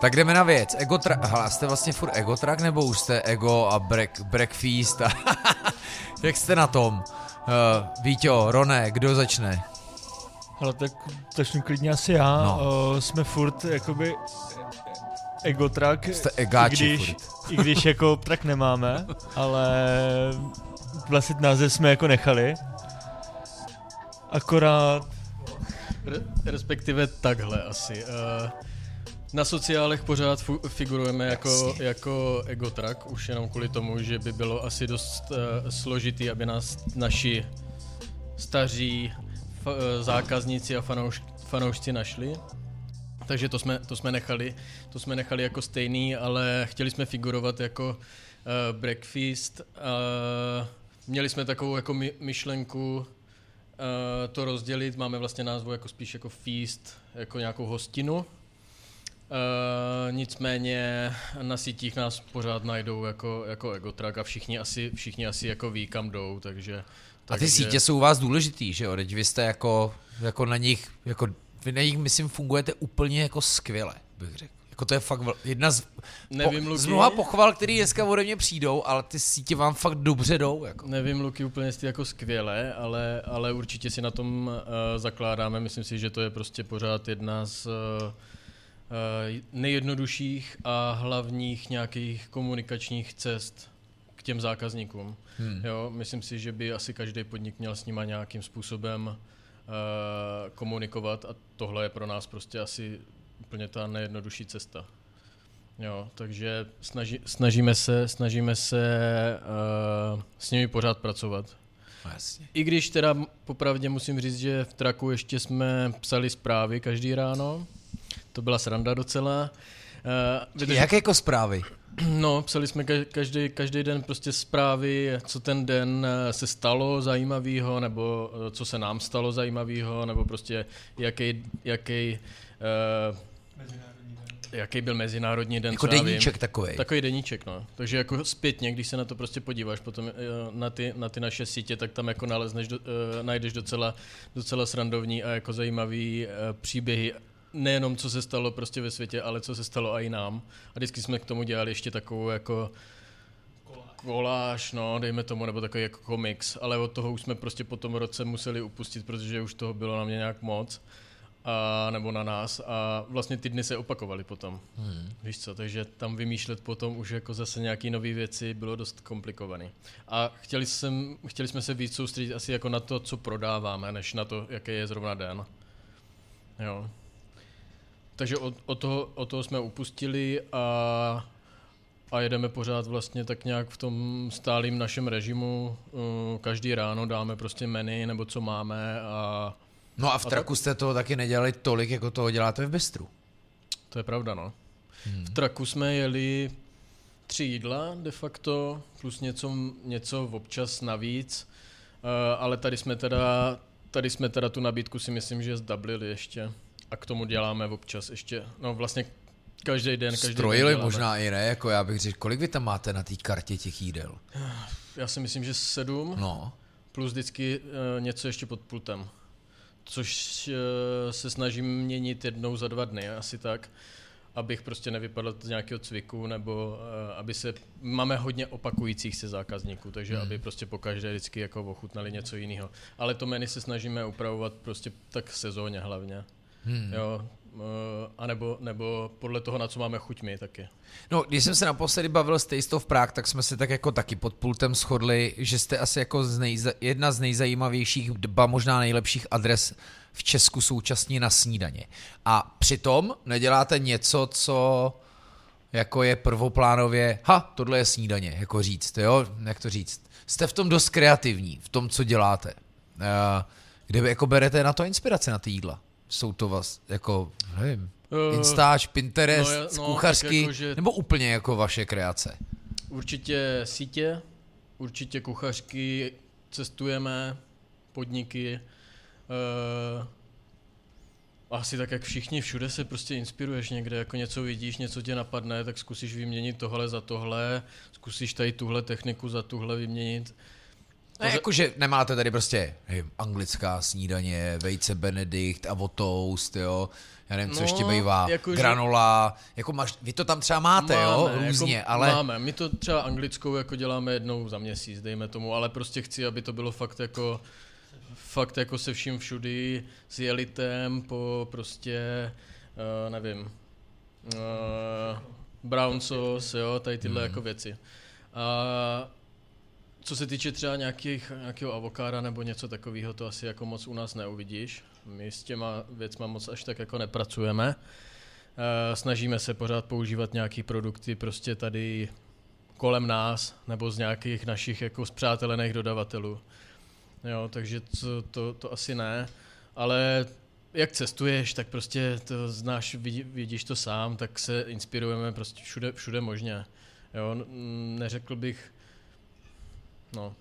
Tak jdeme na věc. Ego tra- Hala, jste vlastně furt ego track, nebo už jste ego a break, breakfast? A Jak jste na tom? Uh, Víťo, Roné, kdo začne? Ale tak začnu klidně asi já. No. Uh, jsme furt jakoby ego track, Jste i egáči když, furt. i když jako track nemáme, ale vlastně název jsme jako nechali. Akorát Re- respektive takhle asi. Uh, na sociálech pořád fu- figurujeme jako, jako egotrak, už jenom kvůli tomu, že by bylo asi dost uh, složitý, aby nás naši staří fa- uh, zákazníci a fanouš- fanoušci našli. Takže to jsme, to jsme nechali, to jsme nechali jako stejný, ale chtěli jsme figurovat jako uh, breakfast. Uh, měli jsme takovou jako my, myšlenku uh, to rozdělit. Máme vlastně názvu jako spíš jako feast, jako nějakou hostinu. Uh, nicméně na sítích nás pořád najdou jako, jako egotrak a všichni asi, všichni asi jako ví, kam jdou, takže... A ty sítě jsou u vás důležitý, že jo? Teď vy jste jako, jako na nich, jako vy na nich, myslím, fungujete úplně jako skvěle, bych řekl. Jako to je fakt jedna z, Nevím, po, Luky. z mnoha pochval, který dneska ode mě přijdou, ale ty sítě vám fakt dobře jdou. Jako. Nevím, Luky, úplně jestli jako skvěle, ale, ale určitě si na tom uh, zakládáme. Myslím si, že to je prostě pořád jedna z uh, nejjednodušších a hlavních nějakých komunikačních cest k těm zákazníkům. Hmm. Jo, myslím si, že by asi každý podnik měl s nima nějakým způsobem uh, komunikovat a tohle je pro nás prostě asi úplně ta nejjednodušší cesta. Jo, takže snaží, snažíme se, snažíme se uh, s nimi pořád pracovat. No, jasně. I když teda popravdě musím říct, že v traku ještě jsme psali zprávy každý ráno, to byla sranda docela. Uh, vydrž- Jak jako zprávy? No, psali jsme ka- každý, každý den prostě zprávy, co ten den eh, se stalo zajímavého, nebo eh, co se nám stalo zajímavého, nebo prostě jaký, jaký, uh, jaký byl mezinárodní den. Jako deníček takovej. Takový deníček, no. Takže jako zpětně, když se na to prostě podíváš potom eh, na ty, na ty naše sítě, tak tam jako nalezneš, do, eh, najdeš docela, docela srandovní a jako zajímavý eh, příběhy nejenom co se stalo prostě ve světě, ale co se stalo i nám. A vždycky jsme k tomu dělali ještě takovou jako koláž, no, dejme tomu, nebo takový jako komiks, ale od toho už jsme prostě po tom roce museli upustit, protože už toho bylo na mě nějak moc, a, nebo na nás a vlastně ty dny se opakovaly potom, hmm. víš co, takže tam vymýšlet potom už jako zase nějaký nové věci bylo dost komplikovaný. A chtěli, jsem, chtěli jsme se víc soustředit asi jako na to, co prodáváme, než na to, jaký je zrovna den. Jo. Takže od, od, toho, od toho jsme upustili a, a jedeme pořád vlastně tak nějak v tom stálým našem režimu. Každý ráno dáme prostě menu nebo co máme a No a v A traku jste toho taky nedělali tolik, jako toho děláte v Bystru. to je pravda, no. Hmm. V traku jsme jeli tři jídla de facto, plus něco, něco občas navíc, uh, ale tady jsme teda tady jsme teda tu nabídku si myslím, že zdablili ještě a k tomu děláme občas ještě, no vlastně každý den, každý Strojili den možná i ne, jako já bych řekl, kolik vy tam máte na té kartě těch jídel? Já si myslím, že sedm, No. plus vždycky uh, něco ještě pod pultem. Což uh, se snažím měnit jednou za dva dny, asi tak, abych prostě nevypadl z nějakého cviku, nebo uh, aby se, máme hodně opakujících se zákazníků, takže hmm. aby prostě po každé vždycky jako ochutnali něco jiného. Ale to menu se snažíme upravovat prostě tak sezóně hlavně. Hmm. Jo, a nebo, nebo podle toho, na co máme chuť my taky. No, když jsem se naposledy bavil s Taste of Prague, tak jsme se tak jako taky pod pultem shodli, že jste asi jako z nejza, jedna z nejzajímavějších, ba možná nejlepších adres v Česku současně na snídaně. A přitom neděláte něco, co jako je prvoplánově, ha, tohle je snídaně, jako říct, jo, jak to říct. Jste v tom dost kreativní, v tom, co děláte. Uh, kde by jako berete na to inspirace na ty jídla? Jsou to vás, jako, nevím, Eh, Instač, Pinterest, no, no, kuchařky, tak jako, že- nebo úplně jako vaše kreace? Určitě sítě, určitě kuchařky, cestujeme, podniky. Uh, asi tak, jak všichni, všude se prostě inspiruješ někde, jako něco vidíš, něco tě napadne, tak zkusíš vyměnit tohle za tohle, zkusíš tady tuhle techniku za tuhle vyměnit. Ne, jakože nemáte tady prostě nevím, anglická snídaně, vejce benedikt, avo toast, jo. Já nevím, co No, ještě bývá, jako, že- granola, jako máš, vy to tam třeba máte, jo, různě, jako, ale... Máme, my to třeba anglickou jako děláme jednou za měsíc, dejme tomu, ale prostě chci, aby to bylo fakt jako fakt jako se vším všudy, s jelitem po prostě, uh, nevím, uh, brown sauce, jo, tady tyhle jako věci. A co se týče třeba nějakých, nějakého avokáda nebo něco takového, to asi jako moc u nás neuvidíš. My s těma věcma moc až tak jako nepracujeme. Eh, Snažíme se pořád používat nějaký produkty prostě tady kolem nás nebo z nějakých našich jako zpřátelených dodavatelů. Jo, takže to, to, to asi ne, ale jak cestuješ, tak prostě to znáš, vidí, vidíš to sám, tak se inspirujeme prostě všude, všude možně. Jo, neřekl bych, no,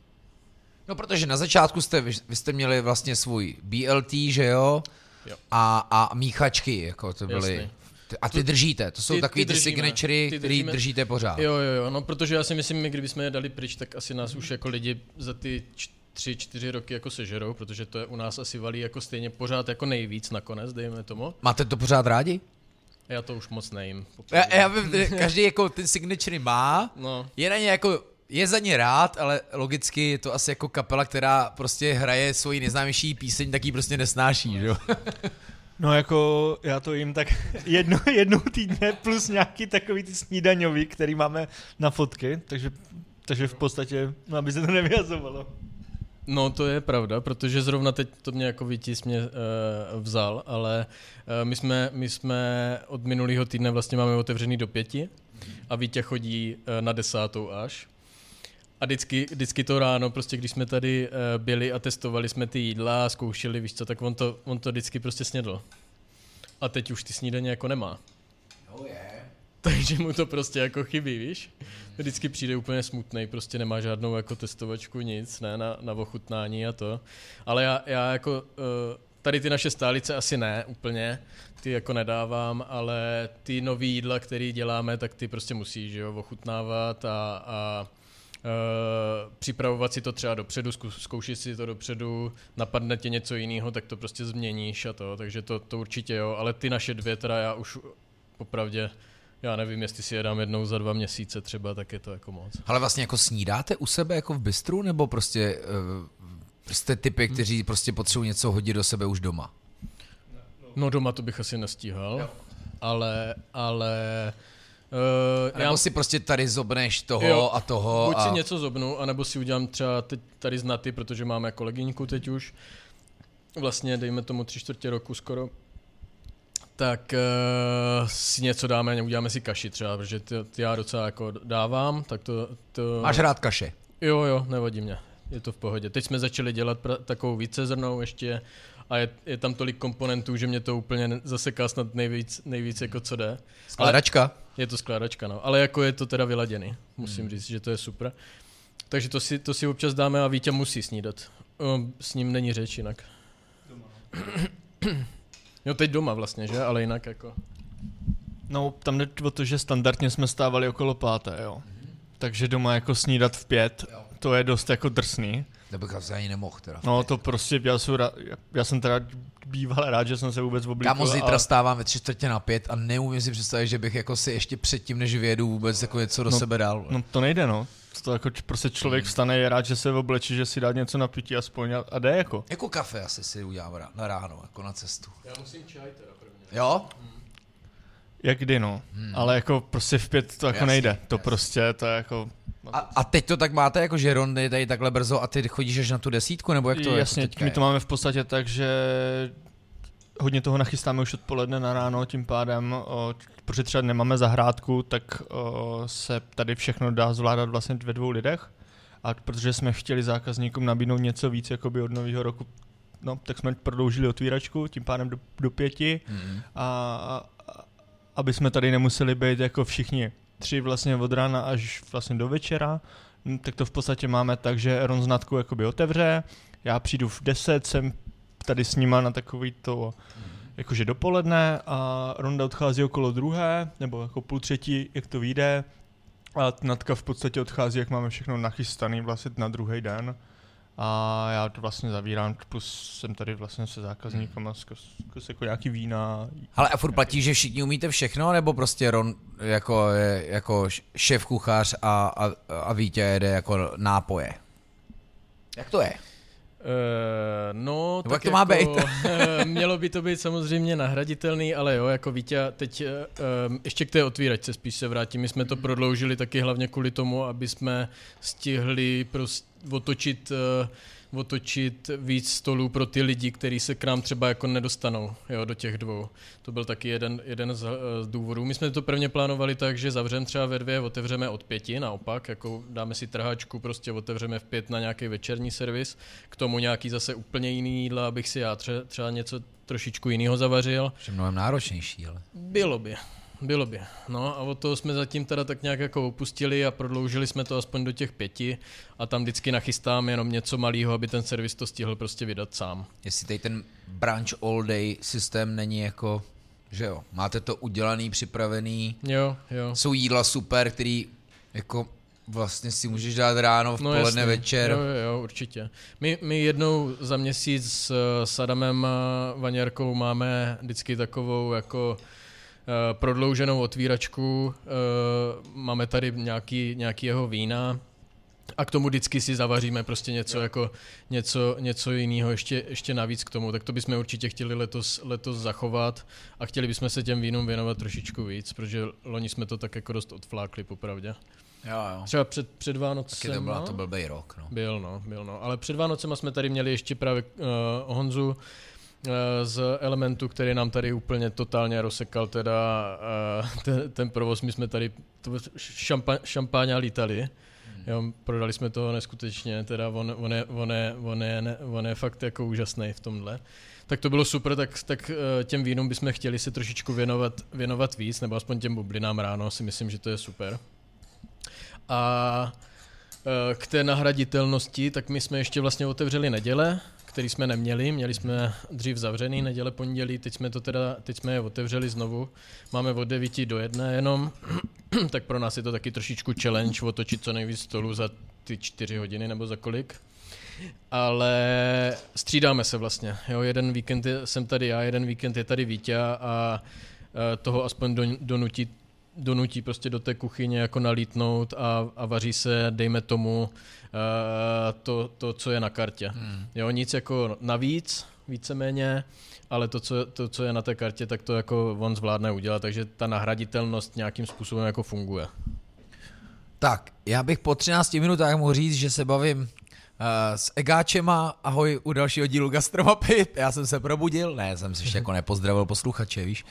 No protože na začátku jste, vy, jste měli vlastně svůj BLT, že jo? Jo. A, a míchačky, jako to byly. Jasný. A ty držíte, to jsou Ty- takový ty ty, signatury, ty který držíme. držíte pořád. Jo, jo, jo, no protože já si myslím, my kdybychom je dali pryč, tak asi nás už jako lidi za ty tři, čtyři roky jako sežerou, protože to je u nás asi valí jako stejně pořád jako nejvíc nakonec, dejme tomu. Máte to pořád rádi? Já to už moc nejím. Já, já vím, každý jako ty signatury má, No, je na ně jako, je za ně rád, ale logicky je to asi jako kapela, která prostě hraje svoji nejznámější píseň, tak ji prostě nesnáší, že jo? No jako já to jim tak jedno, jednou týdně plus nějaký takový ty snídaňový, který máme na fotky, takže, takže v podstatě, no, aby se to nevyhazovalo. no to je pravda, protože zrovna teď to mě jako vytis mě uh, vzal, ale uh, my, jsme, my jsme od minulého týdne vlastně máme otevřený do pěti a Vítě chodí uh, na desátou až. A vždycky, vždycky to ráno, prostě když jsme tady uh, byli a testovali jsme ty jídla a zkoušeli, víš co, tak on to, on to vždycky prostě snědl. A teď už ty snídaně jako nemá. Takže mu to prostě jako chybí, víš? Vždycky přijde úplně smutný, prostě nemá žádnou jako testovačku, nic, ne, na, na ochutnání a to. Ale já, já jako, uh, tady ty naše stálice asi ne úplně, ty jako nedávám, ale ty nový jídla, který děláme, tak ty prostě musíš, že jo, ochutnávat a, a Uh, připravovat si to třeba dopředu, zkoušet si to dopředu, napadne tě něco jiného, tak to prostě změníš a to, takže to, to určitě jo, ale ty naše dvě teda já už popravdě, já nevím, jestli si je dám jednou za dva měsíce třeba, tak je to jako moc. Ale vlastně jako snídáte u sebe jako v bistru, nebo prostě uh, jste typy, kteří prostě potřebují něco hodit do sebe už doma? No doma to bych asi nestíhal, Jo. ale, ale uh, Nebo si prostě tady zobneš toho Jo. a toho Buď a... si něco zobnu, anebo si udělám třeba teď tady z Naty, protože máme kolegyňku teď už, vlastně dejme tomu tři čtvrtě roku skoro, tak uh, si něco dáme, uděláme si kaši třeba, protože ty, ty já docela jako dávám, tak to... to Máš rád kaše. Jo, jo, nevadí mě. Je to v pohodě. Teď jsme začali dělat pra- takovou vícezrnou ještě a je, je tam tolik komponentů, že mě to úplně zaseká snad nejvíc, nejvíc jako co jde. Skládačka? Je to skládačka, no. Ale jako je to teda vyladěný, musím hmm. říct, že to je super. Takže to si, to si občas dáme a Vítě musí snídat. S ním není řeč jinak. No teď doma vlastně, že? Ale jinak jako... No, tam jde o to, že standardně jsme stávali okolo páté, jo. Takže doma jako snídat v pět, Jo. to je dost jako drsný. To bych asi ani nemohl teda. No to prostě, já jsem, rád, já jsem teda býval rád, že jsem se vůbec oblíkl. Kámo, zítra ale- stávám ve tři čtvrtě na pět a neumím si představit, že bych jako si ještě předtím, než vyjedu, vůbec jako něco do No, sebe dal. No to nejde, no. To jako prostě člověk Hmm. vstane, je rád, že se obleče, že si dá něco na pití aspoň a, a jde jako. Jako kafe asi si udělám na ráno, jako na cestu. Já musím čaj teda prvně. Jo? Jak kdy, no. Hmm. Ale jako prostě v pět to jako Jasně, nejde. To jasně. prostě, to je jako... A, a teď to tak máte, jako že rondy tady takhle brzo a ty chodíš až na tu desítku, nebo jak to Jasně, jako my to máme v podstatě tak, že hodně toho nachystáme už odpoledne na ráno, tím pádem, o, protože třeba nemáme zahrádku, tak o, se tady všechno dá zvládat vlastně ve dvou lidech. A protože jsme chtěli zákazníkům nabídnout něco víc jakoby od nového roku, no, tak jsme prodloužili otvíračku, tím pádem do, do pěti Mhm. a, a aby jsme tady nemuseli být jako všichni tři vlastně od rána až vlastně do večera, tak to v podstatě máme tak, že Ron z Natkou jakoby otevře, já přijdu v 10, jsem tady s nima na takový to jakože dopoledne a Ronda odchází okolo druhé, nebo jako půl třetí, jak to vyjde. A Natka v podstatě odchází, jak máme všechno nachystaný vlastně na druhý den a já to vlastně zavírám, plus jsem tady vlastně se zákazníkama, zkus, zkus jako nějaký vína. Ale a furt platí, že všichni umíte všechno, nebo prostě Ron jako, je, jako šéf kuchař a, a, a Vítě jede jako nápoje? Jak to je? Uh, no, tak jak to má jako, být? eh, mělo by to být samozřejmě nahraditelný, ale jo, jako Vítě, teď uh, ještě k té otvíračce spíš se vrátím. My jsme to prodloužili taky hlavně kvůli tomu, aby jsme stihli prostě otočit uh, otočit víc stolů pro ty lidi, kteří se k nám třeba jako nedostanou jo, do těch dvou. To byl taky jeden, jeden z, z důvodů. My jsme to prvně plánovali tak, že zavřeme třeba ve dvě, otevřeme od pěti, naopak, jako dáme si trháčku, prostě otevřeme v pět na nějaký večerní servis, k tomu nějaký zase úplně jiný jídla, abych si já tře, třeba něco trošičku jiného zavařil. Že mnohem náročnější, ale. Bylo by. Bylo by. No a od toho jsme zatím teda tak nějak jako opustili a prodloužili jsme to aspoň do těch pěti a tam vždycky nachystám jenom něco malého, aby ten servis to stihl prostě vydat sám. Jestli tady ten branch all day systém není jako, že jo, máte to udělaný, připravený, Jo, jo. jsou jídla super, který jako vlastně si můžeš dát ráno, v No poledne, jasně. večer. Jo, jo, jo, určitě. My, my jednou za měsíc s, s Adamem Vaněrkou máme vždycky takovou jako prodlouženou otvíračku. eh, Máme tady nějaký, nějaký jeho vína a k tomu vždycky si zavaříme prostě něco jako něco, něco jiného ještě, ještě navíc k tomu. Tak to bychom určitě chtěli letos, letos zachovat a chtěli bychom se těm vínům věnovat trošičku víc, protože loni jsme to tak jako dost odflákli popravdě. Jo, jo. Třeba před, před Vánocem. Taky to byl, to blbej rok, no. Byl, no, byl, no. Ale před Vánocema jsme tady měli ještě právě uh, Honzu z Elementu, který nám tady úplně totálně rozsekal teda uh, ten, ten provoz. My jsme tady to šampa, šampáňa lítali. Jo, prodali jsme toho neskutečně, teda on, on, je, on, je, on, je, on je fakt jako úžasný v tomhle. Tak to bylo super, tak, tak eh, těm vínům bychom chtěli se trošičku věnovat, věnovat víc, nebo aspoň těm bublinám ráno si myslím, že to je super. A eh, k té nahraditelnosti, tak my jsme ještě vlastně otevřeli neděle, který jsme neměli, měli jsme dřív zavřený neděle, pondělí, teď jsme to teda, teď jsme je otevřeli znovu, máme od 9 do 1 jenom, tak pro nás je to taky trošičku challenge otočit co nejvíc stolů za ty 4 hodiny nebo za kolik. Ale střídáme se vlastně. Jo, jeden víkend je, jsem tady já, jeden víkend je tady Vítě a toho aspoň do, donutí, donutí prostě do té kuchyně jako nalítnout a, a vaří se, dejme tomu, eh, to, to, co je na kartě. Hmm. Jo, nic jako navíc, víceméně, ale to co, to, co je na té kartě, tak to jako on zvládne udělat, takže ta nahraditelnost nějakým způsobem jako funguje. Tak, já bych po 13 minutách mohl říct, že se bavím uh, s Egáčema, ahoj u dalšího dílu Gastromapy, já jsem se probudil, ne, jsem se ještě jako nepozdravil posluchače, víš,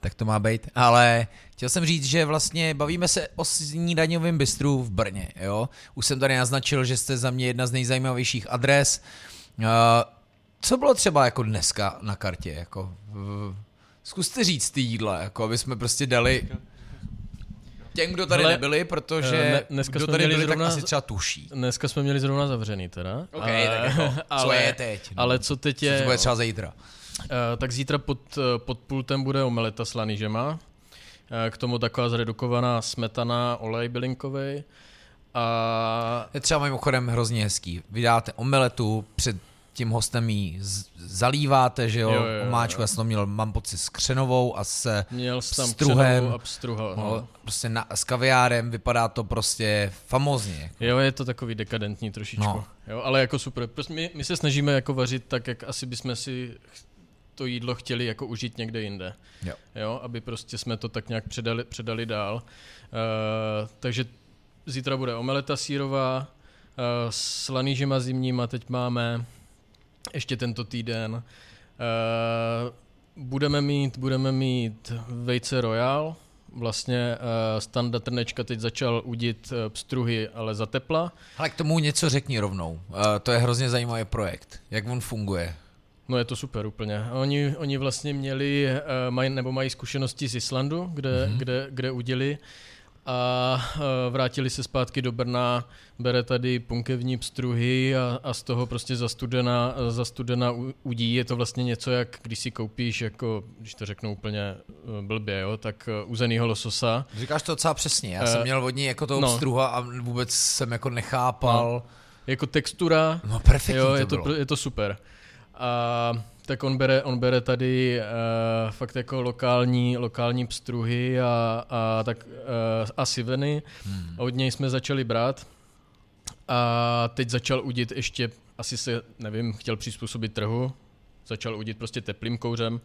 tak to má být, ale chtěl jsem říct, že vlastně bavíme se o snídaňovém bistru v Brně, jo, už jsem tady naznačil, že jste za mě jedna z nejzajímavějších adres, uh, co bylo třeba jako dneska na kartě, jako, uh, zkuste říct ty jídla, jako aby jsme prostě dali těm, kdo tady Hele, nebyli, protože eh, ne- dneska kdo jsme tady měli byli, zrovna- tak asi třeba tuší. Dneska jsme měli zrovna zavřený teda. OK, tak jako, co ale, je teď? No? Ale co teď Co je, to bude třeba zítra? Eh, tak zítra pod, eh, pod pultem bude omeleta s lanižema, Eh, k tomu taková zredukovaná smetana, olej bylinkový. A Je třeba mimochodem hrozně hezký. Vydáte omeletu, před tím hostem ji zalíváte, že jo, Jo, jo, omáčku, jo. já jsem to měl, mám pocit, s křenovou a se měl jsem tam Pstruhem. a pstruha. no. No. prostě na, s kaviárem, vypadá to prostě famózně. Jo, je to takový dekadentní trošičku. No. Jo, ale jako super. Prostě my, my se snažíme jako vařit tak, jak asi bychom si to jídlo chtěli jako užít někde jinde. Jo. jo aby prostě jsme to tak nějak předali, předali dál. Uh, takže zítra bude omeleta sírová uh, s lanížema zimníma teď máme ještě tento týden. Uh, budeme mít, budeme mít vejce royal, vlastně uh, Standa Trnečka teď začal udit uh, pstruhy, ale za tepla. Ale k tomu něco řekni rovnou. Uh, to je hrozně zajímavý projekt. Jak on funguje? No je to super úplně. Oni, oni vlastně měli, uh, maj, nebo mají zkušenosti z Islandu, kde, mm-hmm. kde, kde uděli a uh, vrátili se zpátky do Brna, bere tady punkevní pstruhy a, a z toho prostě zastudena, zastudena udí. Je to vlastně něco, jak když si koupíš, jako, když to řeknu úplně uh, blbě, jo, tak uh, uzenýho lososa. Říkáš to docela přesně. Já jsem Eh, měl od ní jako toho no. pstruha a vůbec jsem jako nechápal. jako textura, No perfektní jo, to je, to, bylo. je to super. A tak on bere, on bere tady uh, fakt jako lokální, lokální pstruhy a, a, tak, uh, a siveny. Hmm. A od něj jsme začali brát. A teď začal udit ještě, asi se, nevím, chtěl přizpůsobit trhu. Začal udit prostě teplým kouřem.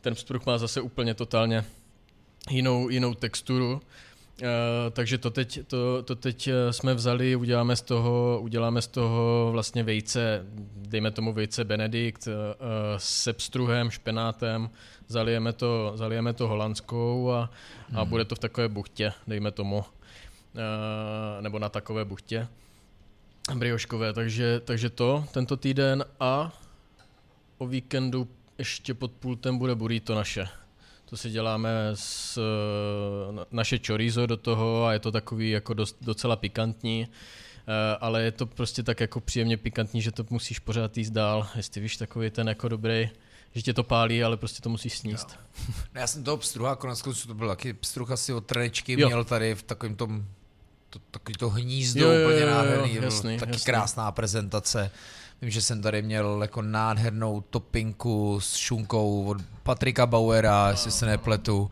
Ten pstruh má zase úplně totálně jinou, jinou texturu. Uh, takže to teď, to, to teď eh, jsme vzali, uděláme z toho, uděláme z toho vlastně vejce, dejme tomu vejce Benedikt uh, se pstruhem, špenátem, zalijeme to, zalijeme to holandskou a, a bude to v takové buchtě, dejme tomu, uh, nebo na takové buchtě brioškové, takže, takže to tento týden a o víkendu ještě pod pultem bude burrito naše. To si děláme s na- naše chorizo do toho a je to takový jako dost, docela pikantní, eh, ale je to prostě tak jako příjemně pikantní, že to musíš pořád jíst dál, jestli víš takový ten jako dobrý, že tě to pálí, ale prostě to musíš sníst. No, já jsem toho pstruha, konec konců to byl taky pstruh asi od Trnečky, Jo. měl tady v takovém tom to, takový to hnízdo Jo, jo, úplně jo, jo, nádherný, jasný, taky jasný. krásná prezentace. Vím, že jsem tady měl jako nádhernou topinku s šunkou od Patrika Bauera, jestli se nepletu.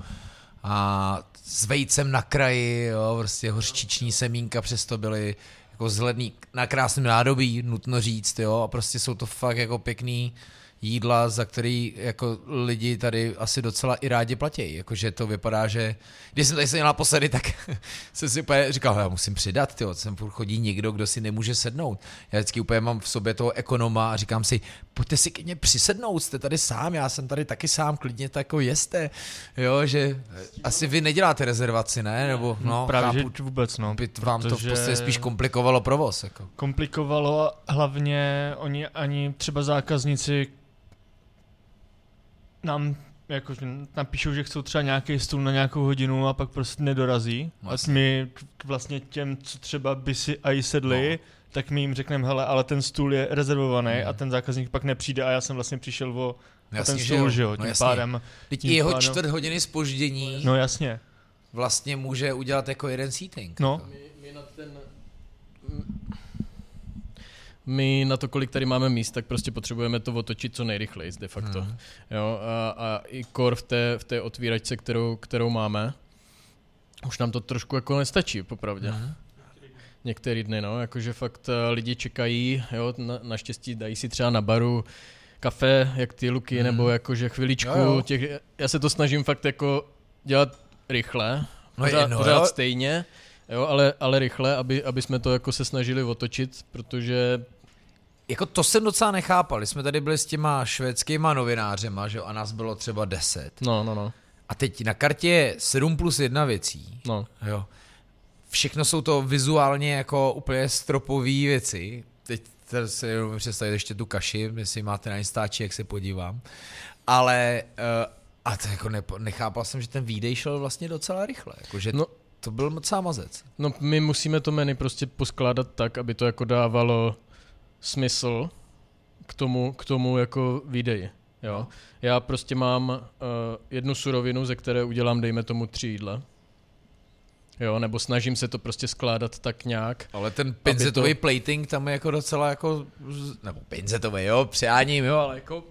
A s vejcem na kraji, jo, prostě hořčiční semínka přesto byly jako zhledný na krásném nádobí, nutno říct, jo, a prostě jsou to fakt jako pěkný jídla, za který jako lidi tady asi docela i rádi platí. Jakože to vypadá, že když jsem tady seděl naposledy, tak jsem si úplně říkal, já musím přidat, tyjo, sem furt chodí někdo, kdo si nemůže sednout. Já vždycky úplně mám v sobě toho ekonoma a říkám si, pojďte si klidně přisednout, jste tady sám, já jsem tady taky sám, klidně to jako jeste. Jo, že asi vy neděláte rezervaci, ne? Nebo, no, Právě, chápu, že vůbec, no. by vám to v podstatě spíš komplikovalo provoz. Jako. komplikovalo hlavně oni ani třeba zákazníci nám jako napíšou, že chcou třeba nějaký stůl na nějakou hodinu a pak prostě nedorazí. A Vlastně. my k- vlastně těm, co třeba by si aj sedli, No. tak my jim řekneme, hele, ale ten stůl je rezervovaný Hmm. a ten zákazník pak nepřijde a já jsem vlastně přišel o, o Jasně, ten stůl, že jo, No tím jasně. pádem. Teď tím jeho pádem- čtvrt hodiny spoždění No jasně. vlastně může udělat jako jeden seating. No. My, my na ten... My na to, kolik tady máme míst, tak prostě potřebujeme to otočit co nejrychleji de facto. Hmm. Jo, a, a i kor v té, v té otvíračce, kterou, kterou máme, už nám to trošku jako nestačí, popravdě. Mhm. Některý dny, no, jakože fakt eh, lidi čekají, jo, na, naštěstí dají si třeba na baru kafe, jak ty luky, Mhm. nebo jakože chviličku, Jo, jo. těch, já se to snažím fakt jako dělat rychle, No pořád, jedno, pořád jo. stejně, jo, ale, ale rychle, aby, aby jsme to jako se snažili otočit, protože Jako to jsem docela nechápal. Když jsme tady byli s těma švédskýma novinářema, že jo, a nás bylo třeba 10. no, no, no, A teď na kartě je 7 plus 1 věcí. no. Jo. Všechno jsou to vizuálně jako úplně stropové věci. Teď si jenom představit ještě tu kaši, jestli máte na Instači, jak se podívám. Ale uh, a to jako nepo, nechápal jsem, že ten výdej šel vlastně docela rychle. Jako, že No. to byl docela mazec. No my musíme to menu prostě poskládat tak, aby to jako dávalo smysl k tomu, k tomu jako výdeji. Jo. Já prostě mám uh, jednu surovinu, ze které udělám, dejme tomu, tři jídla. Jo, nebo snažím se to prostě skládat tak nějak. Ale ten pinzetový to- plating tam je jako docela jako, nebo pinzetový, jo, přáním, jo, ale jako,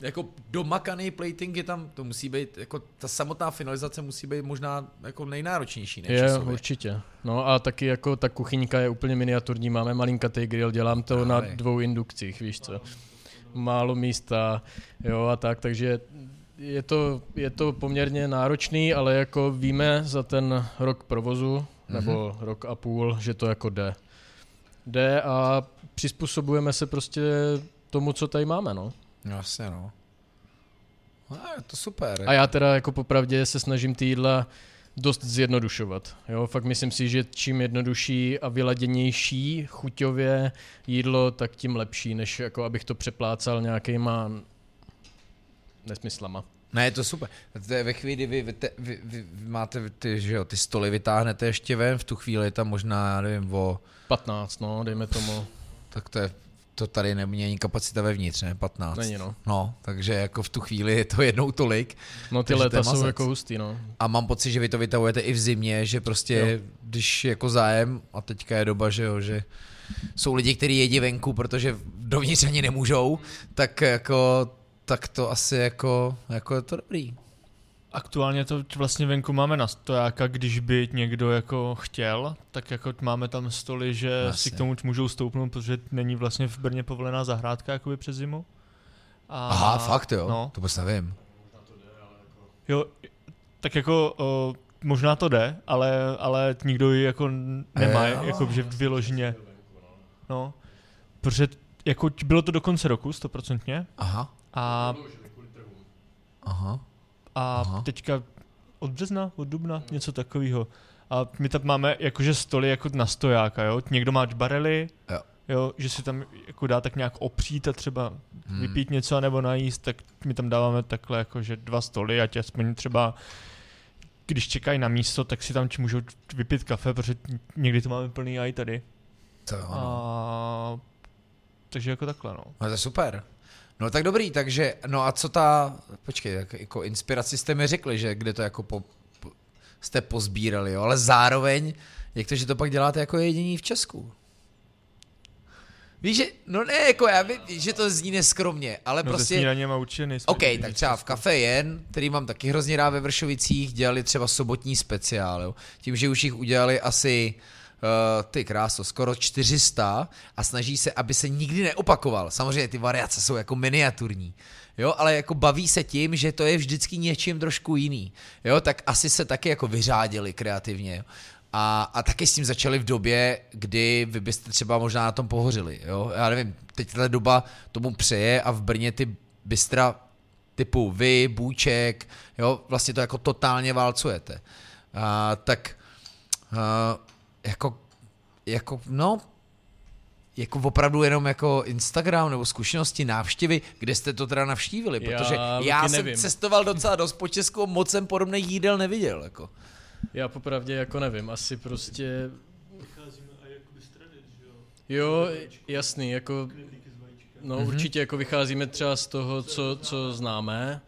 jako domakaný plating je tam, to musí být, jako ta samotná finalizace musí být možná jako nejnáročnější. než Je, časově. určitě. No a taky jako ta kuchyňka je úplně miniaturní, máme malinkatý grill, dělám to na Právě. dvou indukcích, víš co. Málo místa, jo a tak, takže je to, je to poměrně náročný, ale jako víme za ten rok provozu, nebo rok a půl, že to jako jde. Jde a přizpůsobujeme se prostě tomu, co tady máme, no. No, Jasně, no. No, je to super. A já teda jako popravdě se snažím ty jídla dost zjednodušovat. Jo, fakt myslím si, že čím jednodušší a vyladěnější chuťově jídlo, tak tím lepší, než jako abych to přeplácal nějakýma nesmyslama. Ne, je to super. To je ve chvíli, kdy vy, vy, vy, vy, vy máte ty, že jo, ty stoly vytáhnete ještě ven, v tu chvíli je tam možná, já nevím, o, 15, no, dejme tomu. tak to je, to tady nemění kapacita vevnitř, ne, 15. Není, no. No, takže jako v tu chvíli je to jednou tolik. No ty léta jsou jako hustý, no. A mám pocit, že vy to vytahujete i v zimě, že prostě, jo. když jako zájem, a teďka je doba, že jo, že jsou lidi, kteří jedí venku, protože dovnitř ani nemůžou, tak jako, tak to asi jako, jako je to dobrý. Aktuálně to vlastně venku máme na stojáka, když by někdo jako chtěl, tak jako máme tam stoly, že Asi. si k tomu můžou stoupnout, protože není vlastně v Brně povolená zahrádka jakoby přes zimu. A, Aha, fakt jo, No, to vůbec nevím. jo, tak jako o, možná to jde, ale, ale nikdo ji jako nemá, Jo. jako že vyloženě. No, protože jako bylo to do konce roku, stoprocentně, Aha, a, aha. A Aha. teďka od března, od dubna, něco takového. A my tam máme jakože stoly jako na stojáka, jo? Někdo má barely, Jo. jo, že si tam jako dá tak nějak opřít a třeba Hmm. vypít něco nebo najíst, tak my tam dáváme takhle jakože dva stoly, ať aspoň třeba když čekají na místo, tak si tam či můžou vypít kafe, protože někdy to máme plný i tady. To jo, no. A... Takže jako takhle, no. No to je super. No tak dobrý, takže, no a co ta, počkej, jak, jako inspiraci jste mi řekli, že kde to jako po, po, jste pozbírali, jo, ale zároveň, jak to, že to pak děláte jako jediní v Česku? Víš, že, no ne, jako já vím, že to zní neskromně, ale No prostě... ze snídaněma určitě nejsme. OK, tak třeba v Café Jen, který mám taky hrozně rád ve Vršovicích, dělali třeba sobotní speciál, jo. Tím, že už jich udělali asi ty kráso, skoro 400 a snaží se, aby se nikdy neopakoval. Samozřejmě ty variace jsou jako miniaturní, jo, ale jako baví se tím, že to je vždycky něčím trošku jiný, jo, tak asi se taky jako vyřádili kreativně, jo. A, a taky s tím začali v době, kdy vy byste třeba možná na tom pohořili, jo. Já nevím, teď tato doba tomu přeje a v Brně ty bystra typu vy, Bůček, jo, vlastně to jako totálně válcujete. A, tak a, jako, jako, no, jako opravdu jenom jako Instagram nebo zkušenosti, návštěvy, kde jste to teda navštívili, protože já, já jsem nevím. cestoval docela dost po Česku, moc jsem podobných jídel neviděl, jako. Já popravdě jako nevím, asi prostě... Jo, jasný, jako... No Mhm. mm-hmm. určitě jako vycházíme třeba z toho, co, co známe,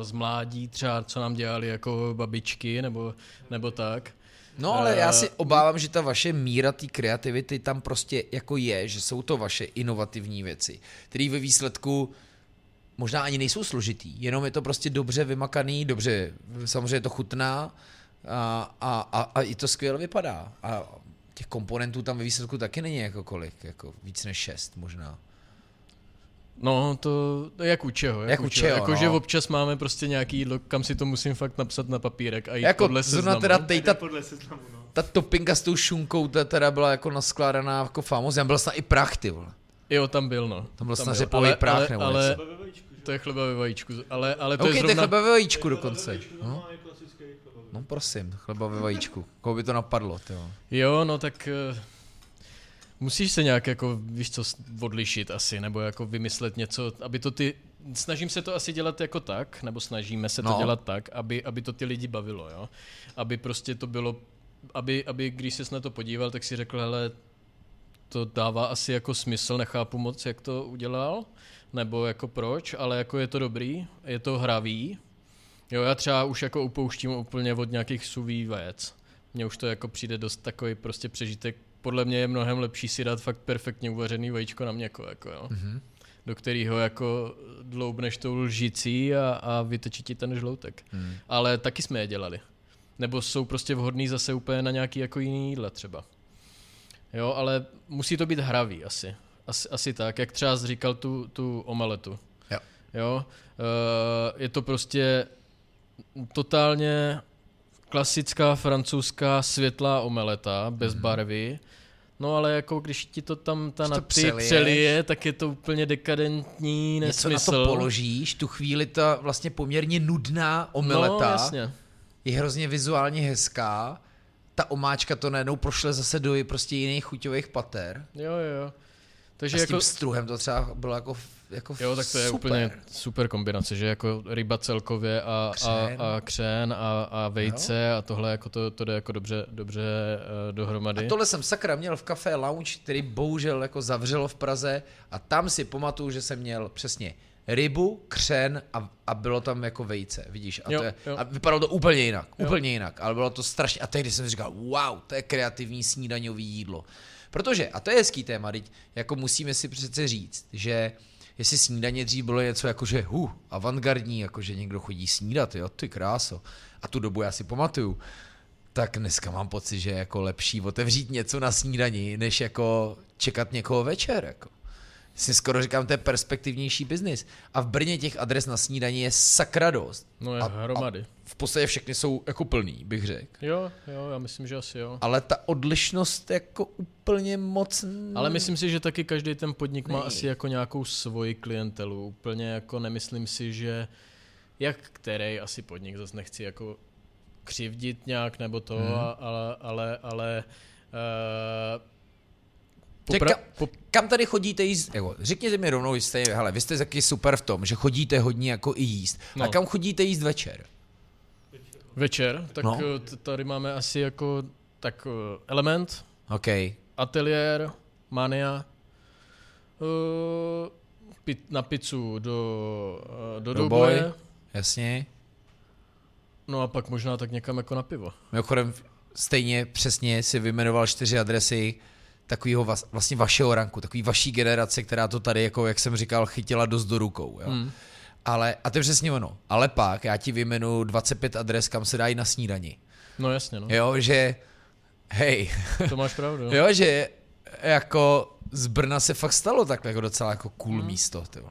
eh, z mládí třeba, co nám dělali jako babičky nebo, nebo tak. No ale já Eh, si obávám, že ta vaše míra té kreativity tam prostě jako je, že jsou to vaše inovativní věci, které ve výsledku možná ani nejsou složitý, jenom je to prostě dobře vymakaný, dobře, samozřejmě to chutná a, a, a, a i to skvěle vypadá. A těch komponentů tam ve výsledku taky není jako kolik, jako víc než šest možná. No, to, to jak u čeho. Jak, Jak u čeho, Jako, no. že občas máme prostě nějaký jídlo, kam si to musím fakt napsat na papírek a jít Jako podle zrovna seznamu. teda tej, ta, podle seznamu, no. ta topinka s tou šunkou, ta teda byla jako naskládaná jako famózně, byl snad i prach, ty vole. Jo, tam byl, no. Tam byl snad řepový ale, prach ale, nebo ale, to je chleba ve vajíčku, ale, ale to OK, je to je zrovna... chleba ve vajíčku dokonce. No? no prosím, chleba ve vajíčku. Koho by to napadlo, ty jo. Jo, no tak uh, musíš se nějak jako, víš co, odlišit asi, nebo jako vymyslet něco, aby to ty, snažím se to asi dělat jako tak, nebo snažíme se to No. dělat tak, aby, aby to ty lidi bavilo, jo. Aby prostě to bylo, aby, aby když ses na to podíval, tak si řekl, hele, to dává asi jako smysl, nechápu moc, jak to udělal, nebo jako proč, ale jako je to dobrý, je to hravý. Jo, já třeba už jako upouštím úplně od nějakých suví vajec. Mně už to jako přijde dost takový prostě přežitek. Podle mě je mnohem lepší si dát fakt perfektně uvařený vajíčko na měko, jako jo. Mhm. Do kterého jako dloubneš tou lžicí a, a vytečí ti ten žloutek. Hmm. Ale taky jsme je dělali. Nebo jsou prostě vhodný zase úplně na nějaký jako jiný jídla třeba. Jo, ale musí to být hravý asi. Asi, asi tak, jak třeba jsi říkal tu, tu omeletu. Jo. Jo, uh, je to prostě totálně klasická francouzská světlá omeleta, bez Mhm. barvy. No ale jako když ti to tam ta Když na ty přeliješ. přelije, tak je to úplně dekadentní Něco na nesmysl. to položíš, tu chvíli ta vlastně poměrně nudná omeleta No, jasně. je hrozně vizuálně hezká, ta omáčka to najednou prošle zase do prostě jiných chuťových pater. Jo, jo, jo. Takže a s jako, tím struhem to třeba bylo jako, jako jo, tak to je super. úplně super kombinace, že jako ryba celkově a Křen. křén a, a, křén a, a vejce jo. a tohle jako to, to jde jako dobře, dobře uh, dohromady. A tohle jsem sakra měl v Café Lounge, který bohužel jako zavřelo v Praze a tam si pamatuju, že jsem měl přesně rybu, křen a, a bylo tam jako vejce, vidíš? A, Jo, to je, jo. a vypadalo to úplně jinak, Jo. úplně jinak, ale bylo to strašně, a tehdy jsem si říkal, wow, to je kreativní snídaňový jídlo. Protože, a to je hezký téma, teď jako musíme si přece říct, že jestli snídaně dřív bylo něco jako, že hu, avantgardní, jako že někdo chodí snídat, jo, ty kráso. A tu dobu já si pamatuju. Tak dneska mám pocit, že je jako lepší otevřít něco na snídani, než jako čekat někoho večer. Jako si skoro říkám, to je perspektivnější biznis. A v Brně těch adres na snídaní je sakra dost. No je a, hromady. A v podstatě všechny jsou jako plný, bych řekl. Jo, jo, já myslím, že asi jo. Ale ta odlišnost jako úplně moc... Ale myslím si, že taky každý ten podnik má asi jako nějakou svoji klientelu. Úplně jako nemyslím si, že jak který asi podnik, zase nechci jako křivdit nějak nebo to, hmm. ale, ale, ale uh, Popra- kam, pop- kam tady chodíte jíst? Jako, řekněte mi rovnou, jste, hele, vy jste taky super v tom, že chodíte hodně jako i jíst. No. A kam chodíte jíst večer? Večer? Tak no. Eh, tady máme asi jako tak eh, Element, okay. Ateliér, Mania, uh, na pizzu do, uh, do, do boje. Jasně. No a pak možná tak někam jako na pivo. Mimochodem, stejně přesně si vymenoval čtyři adresy, takového vlastně vašeho ranku, takový vaší generace, která to tady, jako jak jsem říkal, chytila dost do rukou. Jo? Hmm. Ale, a to je přesně ono. Ale pak já ti vymenu 25 adres, kam se dají na snídani. No jasně, no. Jo, že hej. To máš pravdu. jo, že jako z Brna se fakt stalo takhle jako docela jako cool hmm. místo. Tyjo.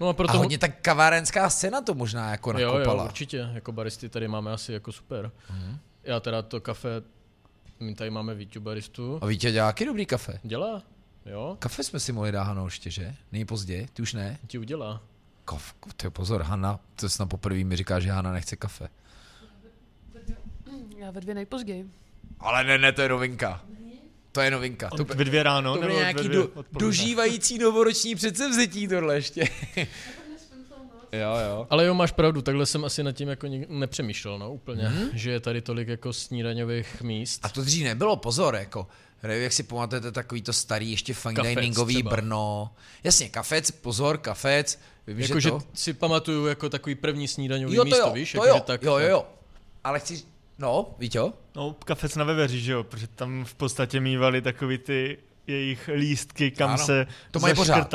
No a, proto... a hodně tak kavárenská scéna to možná jako nakopala. Jo, jo, určitě. Jako baristy tady máme asi jako super. Hmm. Já teda to kafe my tady máme Víťu baristu. A Vítě dělá jaký dobrý kafe? Dělá, jo. Kafe jsme si mohli dát Hano ještě, že? Není pozdě, ty už ne? Ti udělá. Kaf, ty pozor, Hanna, to snad poprvé mi říká, že Hanna nechce kafe. Já ve dvě nejpozději. Ale ne, ne, to je novinka. To je novinka. To, ve dvě ráno, to nebo nějaký do, dožívající novoroční předsevzetí tohle ještě. Jo, jo. Ale jo, máš pravdu, takhle jsem asi nad tím jako nepřemýšlel, no, úplně, mm-hmm. že je tady tolik jako snídaňových míst. A to dřív nebylo, pozor, jako, jak si pamatujete, takový to starý, ještě fine kafec diningový třeba. Brno. Jasně, kafec, pozor, kafec. Vím, jako, že, to... že si pamatuju jako takový první snídaňový jo, místo, jo, víš? To jako, jo, že tak, jo, jo, jo. Ale chci, no, víš jo? No, kafec na Veveři, že jo, protože tam v podstatě mývali takový ty jejich lístky, kam ano, se to mají pořád.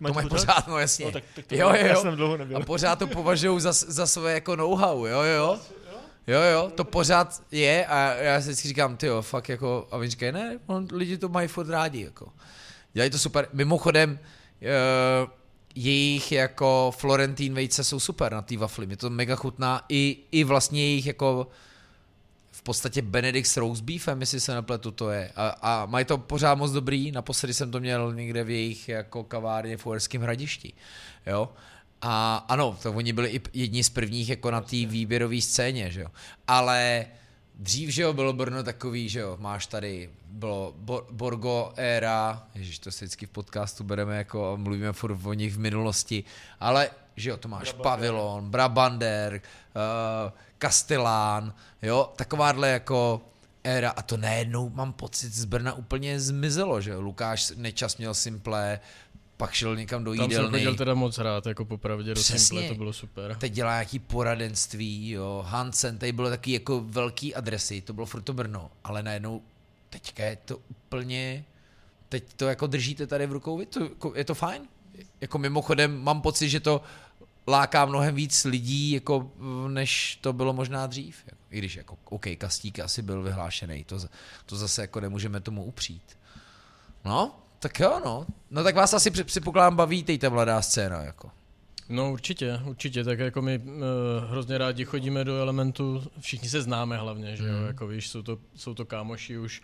Mají to mají pořád? pořád, no jasně. No, tak, tak to jo, jo, jo. Jsem dlouho nebyl. A pořád to považují za, za své jako know-how, jo, jo. Jo, jo, to pořád je a já si vždycky říkám, ty jo, fakt jako, a oni říkají, ne, on, lidi to mají furt rádi, jako. Dělají to super. Mimochodem, uh, jejich jako Florentín vejce jsou super na té wafli, mě to mega chutná, i, i vlastně jejich jako podstatě Benedict s roast beefem, jestli se nepletu, to je. A, a mají to pořád moc dobrý, naposledy jsem to měl někde v jejich jako kavárně v Uherském hradišti. Jo? A ano, to oni byli i jedni z prvních jako na té výběrové scéně, že jo. Ale dřív, že jo, bylo Brno takový, že jo, máš tady, bylo Bo- Borgo éra, ježiš, to se vždycky v podcastu bereme jako, mluvíme furt o nich v minulosti, ale, že jo, to máš Brabander. Pavilon, Brabander, uh, Kastelán, jo, takováhle jako éra a to najednou mám pocit z Brna úplně zmizelo, že Lukáš Nečas měl Simple, pak šel někam do jídelny. Tam jsem chodil teda moc rád, jako popravdě do Přesně. Simple, to bylo super. Teď dělá nějaký poradenství, jo, Hansen, tady bylo taky jako velký adresy, to bylo furt to Brno, ale najednou teďka je to úplně, teď to jako držíte tady v rukou, je to, je to fajn? Jako mimochodem mám pocit, že to láká mnohem víc lidí, jako, než to bylo možná dřív. I když jako, OK, Kastík asi byl vyhlášený, to, to zase jako nemůžeme tomu upřít. No, tak jo, no. No tak vás asi připokládám baví ta mladá scéna, jako. No určitě, určitě, tak jako my uh, hrozně rádi chodíme do Elementu, všichni se známe hlavně, že jo, mm. jako víš, jsou to, jsou to kámoši už,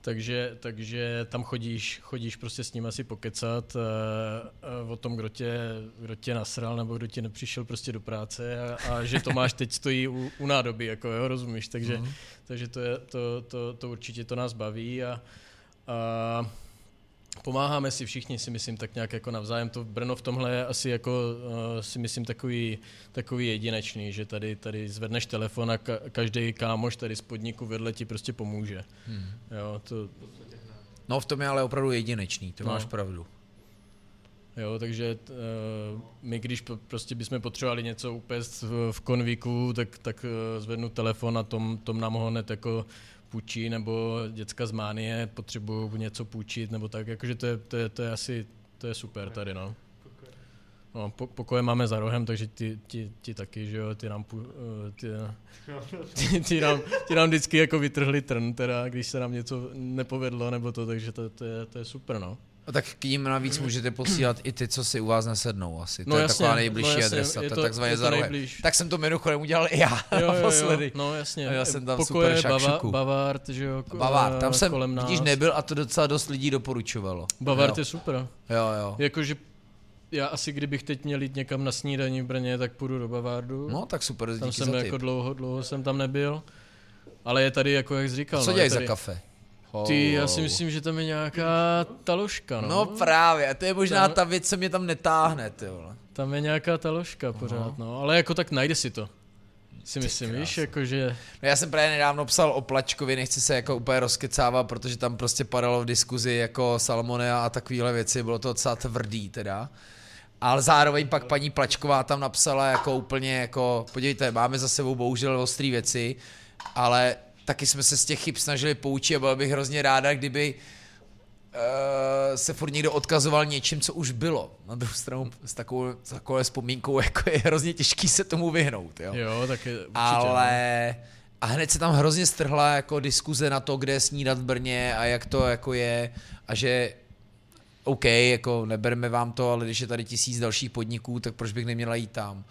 takže, takže tam chodíš, chodíš prostě s ním asi pokecat uh, uh, o tom, kdo tě, kdo tě nasral nebo kdo ti nepřišel prostě do práce a, a že Tomáš teď stojí u, u nádoby, jako jo, rozumíš, takže, mm. takže to, je, to, to, to určitě to nás baví a, a pomáháme si všichni, si myslím, tak nějak jako navzájem. To Brno v tomhle je asi jako, uh, si myslím, takový, takový jedinečný, že tady, tady zvedneš telefon a ka- každý kámoš tady z podniku vedle ti prostě pomůže. Hmm. Jo, to... No v tom je ale opravdu jedinečný, to no. máš pravdu. Jo, takže uh, my, když prostě bychom potřebovali něco upést v, v konvíku, tak, tak uh, zvednu telefon a tom, tom nám ho hned jako půjčí, nebo děcka z Mánie potřebují něco půjčit, nebo tak, jakože to je, to je, to je asi, to je super tady, no. No, po, pokoje máme za rohem, takže ti, ti, ti taky, že jo, ty nám, pu, eh, ty, ty, nám, ty nám vždycky jako vytrhli trn, teda, když se nám něco nepovedlo, nebo to, takže to, to, je, to je super, no. A tak k ním navíc můžete posílat i ty, co si u vás nesednou asi. To No je jasně, taková nejbližší no jasně, adresa, je to, to- takzvaně to za. Tak jsem to mimochodem udělal i já Jo, jo, jo, no jasně. A já jsem tam Pokoje super Bava, šakšuku. Bavard, že jo, Bavár, tam jsem kolem nás. vidíš nebyl a to docela dost lidí doporučovalo. Bavard jo. je super. Jo, jo. Jakože já asi kdybych teď měl jít někam na snídaní v Brně, tak půjdu do Bavardu. No tak super, díky tam jsem za jako dlouho, dlouho jsem tam nebyl. Ale je tady, jako jak jsi říkal. Co no, dělají za kafe? Ty, já si myslím, že tam je nějaká taložka, no. No právě, to je možná Tam- ta věc, co mě tam netáhne, ty vole. Tam je nějaká taložka pořád, no. Ale jako tak najde si to. Si myslím, víš, jakože... No já jsem právě nedávno psal o Plačkovi, nechci se jako úplně rozkecávat, protože tam prostě padalo v diskuzi jako salmonea a takovéhle věci, bylo to docela tvrdý teda. Ale zároveň pak paní Plačková tam napsala jako úplně jako, podívejte, máme za sebou bohužel ostrý věci, ale taky jsme se z těch chyb snažili poučit a byl bych hrozně ráda, kdyby uh, se furt někdo odkazoval něčím, co už bylo. Na druhou stranu s takovou, s takovou vzpomínkou jako je hrozně těžký se tomu vyhnout. Jo? Jo, tak je určitě. no. ale a hned se tam hrozně strhla jako diskuze na to, kde snídat v Brně a jak to jako je a že OK, jako nebereme vám to, ale když je tady tisíc dalších podniků, tak proč bych neměla jít tam?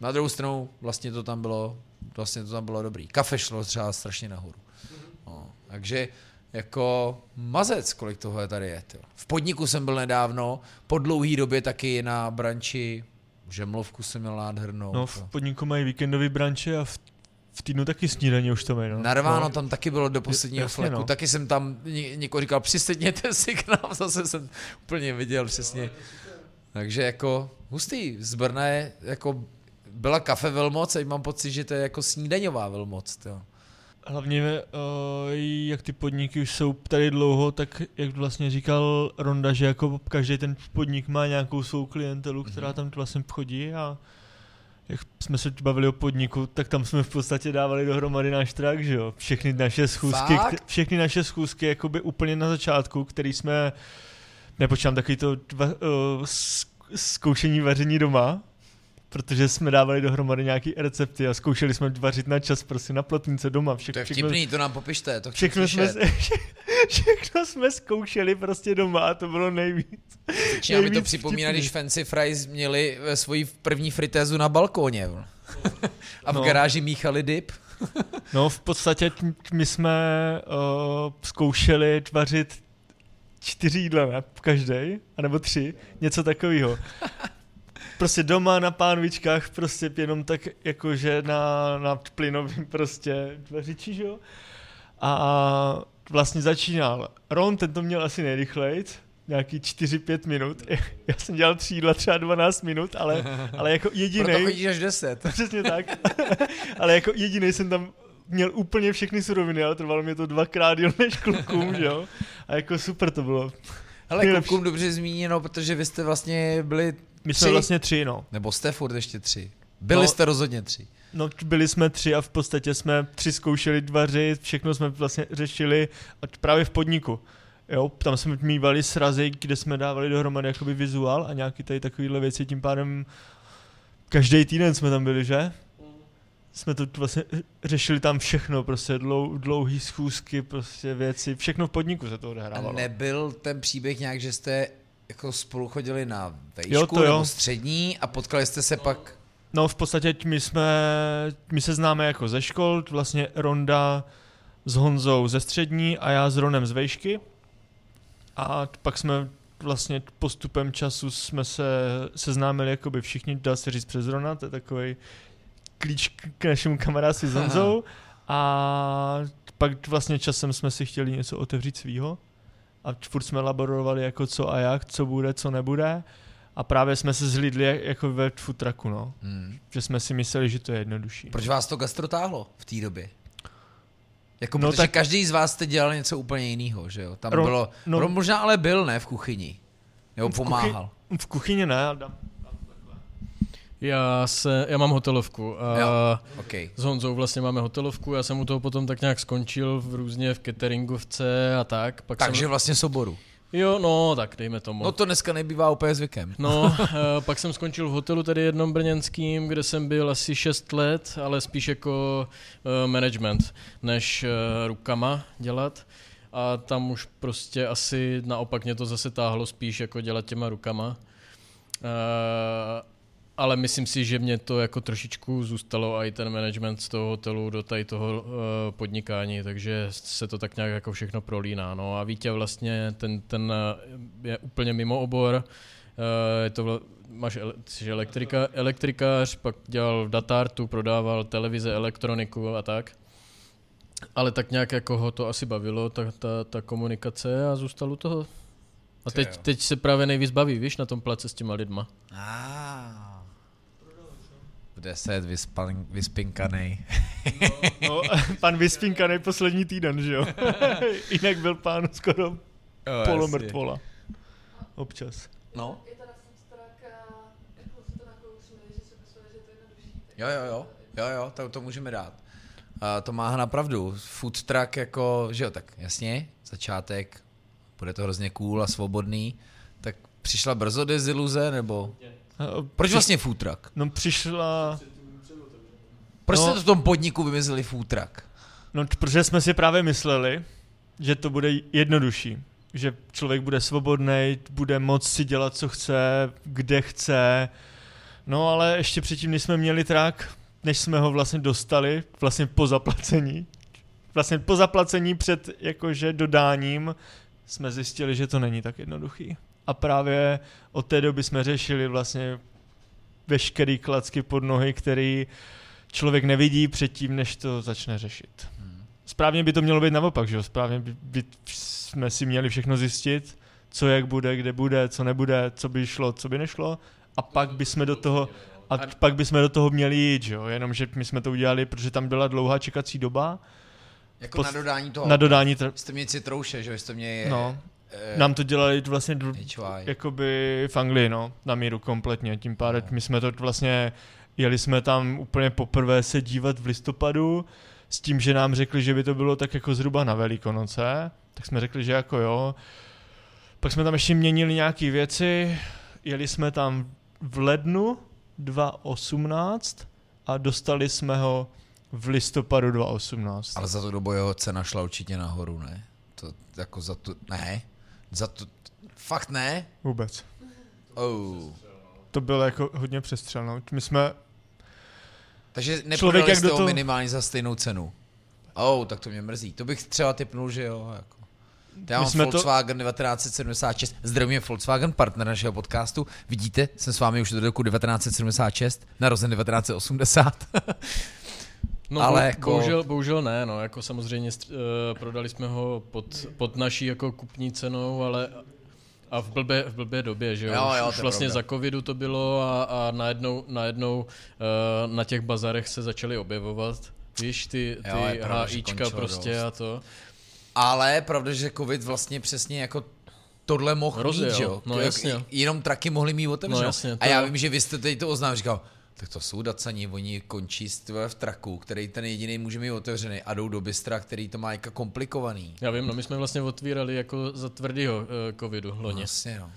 Na druhou stranu vlastně to tam bylo, vlastně to tam bylo dobrý. Kafe šlo třeba strašně nahoru. No, takže jako mazec, kolik toho je tady je. Tyjo. V podniku jsem byl nedávno, po dlouhý době taky na branči, žemlovku jsem měl nádhernou. No, v podniku mají víkendový branče a v, v týdnu taky snídaní už to mají, no. Narváno no. tam taky bylo do posledního jasně, fleku. no. Taky jsem tam ně, někoho říkal, přisedněte si k nám, zase jsem úplně viděl přesně. Takže jako hustý, z Brna je jako byla kafe velmoc a mám pocit, že to je jako snídaňová velmoc. To. Hlavně, uh, jak ty podniky už jsou tady dlouho, tak jak vlastně říkal Ronda, že jako každý ten podnik má nějakou svou klientelu, která Mhm. tam vlastně chodí a jak jsme se bavili o podniku, tak tam jsme v podstatě dávali dohromady náš trak, že jo. Všechny naše schůzky, Fakt? všechny naše schůzky jakoby úplně na začátku, který jsme, nepočítám takový to dva, uh, zkoušení vaření doma, protože jsme dávali dohromady nějaký recepty a zkoušeli jsme vařit na čas prostě na plotnice doma. Vše, to je všechno, vtipný, to nám popište, to všechno, jsme, všechno jsme zkoušeli prostě doma a to bylo nejvíc. Začíná mi to vtipný. když Fancy Fries měli eh, svoji první fritézu na balkóně. A v No. garáži míchali dip. No v podstatě my jsme uh, zkoušeli vařit čtyři jídla, ne? Každý, anebo tři, něco takového. Prostě doma na pánvičkách, prostě jenom tak jakože na, na plynovým prostě vařiči, že jo? A vlastně začínal. Ron, ten to měl asi nejrychlejc, nějaký 4-5 minut. Já jsem dělal tři jídla třeba 12 minut, ale, ale jako jediný. Proto chodíš až 10. Přesně tak. ale jako jediný jsem tam měl úplně všechny suroviny, ale trvalo mě to dvakrát díl než klukům, že jo. A jako super to bylo. Nejlepší. klukům dobře zmíněno, protože vy jste vlastně byli My jsme Tři. vlastně tři, no. Nebo jste furt ještě tři? Byli No. jste rozhodně tři. No, byli jsme tři a v podstatě jsme tři zkoušeli vařit, všechno jsme vlastně řešili a právě v podniku. Jo, tam jsme mývali srazy, kde jsme dávali dohromady jakoby vizuál a nějaký tady takovýhle věci, tím pádem každý týden jsme tam byli, že? Jsme to vlastně řešili tam všechno, prostě dlou, dlouhý schůzky, prostě věci, všechno v podniku se to A odehrávalo. nebyl ten příběh nějak, že jste jako spolu chodili na vejšku Jo, to jo. nebo střední a potkali jste se pak... No v podstatě my jsme, my se známe jako ze škol, vlastně Ronda s Honzou ze střední a já s Ronem z vejšky. A pak jsme vlastně postupem času jsme se seznámili jakoby všichni, dá se říct přes Rona, to je takový klíč k- k našemu kamarádství s Honzou. A pak vlastně časem jsme si chtěli něco otevřít svýho. A furt jsme laborovali jako co a jak, co bude, co nebude. A právě jsme se zhlídli jak- jako ve food trucku, no. Hmm. Že jsme si mysleli, že to je jednodušší. Proč vás to gastro táhlo v té době? Jako, No protože tak- každý z vás jste dělal něco úplně jiného, že jo? Tam Ro- bylo, no- Ron možná ale byl, ne, v kuchyni. Nebo V kuchy- pomáhal. V kuchyni ne, ale dám. Já, se, já mám hotelovku a Jo. OK. s Honzou vlastně máme hotelovku, já jsem u toho potom tak nějak skončil v různě v cateringovce a tak. Pak Takže jsem, vlastně soboru. Jo, no, tak dejme tomu. No to dneska nebývá úplně zvykem. No, eh, pak jsem skončil v hotelu tady jednom brněnským, kde jsem byl asi 6 let, ale spíš jako uh, management, než uh, rukama dělat. A tam už prostě asi naopak mě to zase táhlo spíš jako dělat těma rukama. Uh, ale myslím si, že mě to jako trošičku zůstalo a i ten management z toho hotelu do tady toho uh, podnikání, takže se to tak nějak jako všechno prolíná. No a Vítě vlastně ten, ten uh, je úplně mimo obor, uh, je to vla, máš ele, elektrika, elektrikář, pak dělal v Datartu, prodával televize, elektroniku a tak. Ale tak nějak jako ho to asi bavilo, ta, ta, ta komunikace a zůstal u toho. A teď, teď se právě nejvíc baví, víš, na tom place s těma lidma. Ah. V 10 vyspan, vyspinkanej. No, pan vyspínkaný poslední týden, že jo? Jinak byl pán skoro polomrtvola. Občas. No, jako jo, jo, jo, jo, jo, to, to můžeme dát. A to má na pravdu. Food truck jako, že jo, tak jasně, začátek, bude to hrozně cool a svobodný, tak přišla brzo deziluze, nebo proč vlastně truck? No přišla, Proč No. jste v tom podniku vymysleli truck? no protože jsme si právě mysleli, že to bude jednodušší. Že člověk bude svobodný, bude moct si dělat, co chce, kde chce. No ale ještě předtím, než jsme měli trak, než jsme ho vlastně dostali, vlastně po zaplacení, vlastně po zaplacení před jakože dodáním, jsme zjistili, že to není tak jednoduchý. A právě od té doby jsme řešili vlastně veškerý klacky pod nohy, který člověk nevidí předtím, než to začne řešit. Správně by to mělo být naopak, že jo? Správně by, by jsme si měli všechno zjistit, co jak bude, kde bude, co nebude, co by šlo, co by nešlo a pak by jsme do toho a pak bychom do toho měli jít, že jo? Jenomže my jsme to udělali, protože tam byla dlouhá čekací doba Jako na dodání toho. na dodání, tr- Jste mě citrouše, že jo, jste mě... no, nám to dělali vlastně HY. jakoby v Anglii, no, na míru kompletně, tím pádem my jsme to vlastně, jeli jsme tam úplně poprvé se dívat v listopadu, s tím, že nám řekli, že by to bylo tak jako zhruba na Velikonoce, tak jsme řekli, že jako jo. Pak jsme tam ještě měnili nějaké věci, jeli jsme tam v lednu 2018 a dostali jsme ho v listopadu 2018. Ale za tu dobu jeho cena šla určitě nahoru, ne? To jako za tu... Ne? Za tu... Fakt ne? Vůbec. Oh. To bylo jako hodně přestřelno. My jsme, Takže neprodali jste ho toho- minimálně za stejnou cenu. Oh, tak to mě mrzí. To bych třeba typnul, že jo. Jako. Já My mám jsme to- Volkswagen 1976, zdravím Volkswagen, partner našeho podcastu. Vidíte, jsem s vámi už do roku 1976, narozen 1980. No, Ale jako- jako... bohužel, bohužel ne, no, jako samozřejmě uh, prodali jsme ho pod, pod naší jako kupní cenou, ale a v blbé, v blbé době, že jo, Jo, jo, už vlastně pravda. za covidu to bylo a, a najednou, najednou uh, na těch bazarech se začaly objevovat, víš, ty, ty Jo, pravda, HIčka prostě dost. a to. Ale pravda, že covid vlastně přesně jako tohle mohl Rozjel, mít, že jo? no To jasně. Jenom traky mohly mít otevřeno. No jasně, a já vím, že vy jste teď to oznámil, říkal, tak to jsou dacani, oni končí v traku, který ten jediný může mít otevřený a jdou do bystra, který to má jako komplikovaný. Já vím, no my jsme vlastně otvírali jako za tvrdýho uh, covidu loni. Vlastně, no. Uh,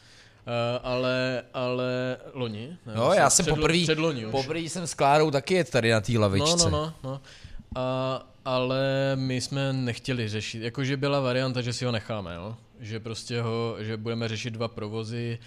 ale, ale loni? Ne, No, já jsem předlo- Předloni už. poprvé jsem s Klárou taky jet tady na té No, lavičce. no, no, no. A, ale my jsme nechtěli řešit, jakože byla varianta, že si ho necháme, jo? že prostě ho, že budeme řešit dva provozy,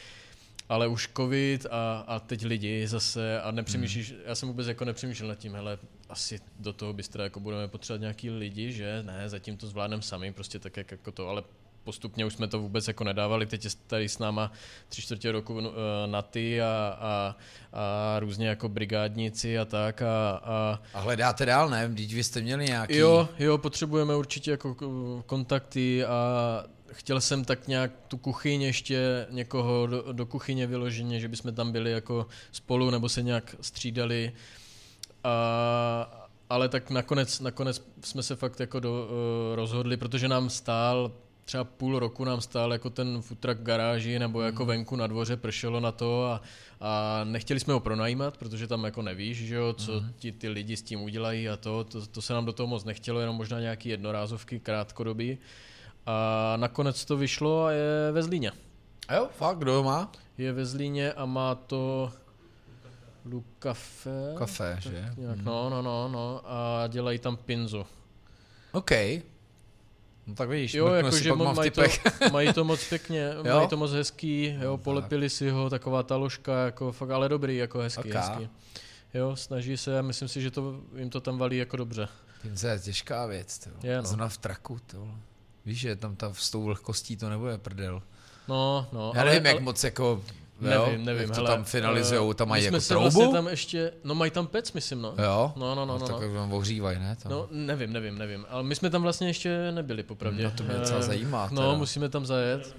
ale už covid a, a teď lidi zase a nepřemýšlíš, Hmm. já jsem vůbec jako nepřemýšlel nad tím, hele, asi do toho bystra jako budeme potřebovat nějaký lidi, že ne, zatím to zvládneme sami, prostě tak jak jako to, ale postupně už jsme to vůbec jako nedávali, teď je tady s náma tři čtvrtě roku uh, na ty a, a, a různě jako brigádníci a tak a, a A hledáte dál, ne? Vždyť vy jste měli nějaký... Jo, jo, potřebujeme určitě jako kontakty a chtěl jsem tak nějak tu kuchyň ještě někoho do, do kuchyně vyloženě, že bychom tam byli jako spolu nebo se nějak střídali. A, ale tak nakonec, nakonec jsme se fakt jako do, uh, rozhodli, protože nám stál třeba půl roku nám stál jako ten futrak v garáži nebo jako Mhm. venku na dvoře, pršelo na to a, a nechtěli jsme ho pronajímat, protože tam jako nevíš, že jo, co Mhm. ti ty lidi s tím udělají a to, to, to se nám do toho moc nechtělo, jenom možná nějaký jednorázovky krátkodobí. A nakonec to vyšlo a je ve Zlíně. A jo, fakt, kdo má? Je ve Zlíně a má to Lukafe. Kafe, že? Nějak, Hmm. no, no, no, no. A dělají tam pinzu. OK. No tak vidíš, Jo, si jakože pak mají to, mají to moc pěkně, Jo? mají to moc hezký, jo, No, polepili si ho, taková ta ložka, jako fakt, ale dobrý, jako hezký, Ok. hezký. Jo, snaží se a myslím si, že to, jim to tam valí jako dobře. Pince je těžká věc, to. Je, no. Zrovna v traku, to. Víš, že tam ta, s tou vlhkostí to nebude prdel. No, no. Já nevím, jak moc jako, jo, nevím, nevím, jak to hele, tam finalizujou, tam eh, mají my jako troubu? vlastně tam ještě, no mají tam pec, myslím, no. Jo? No, no, no, no, tak no. tam ohřívají, ne? Tam. No, nevím, nevím, nevím, ale my jsme tam vlastně ještě nebyli, popravdě. No, to mě docela Eh, zajímá. No, teda. musíme tam zajet.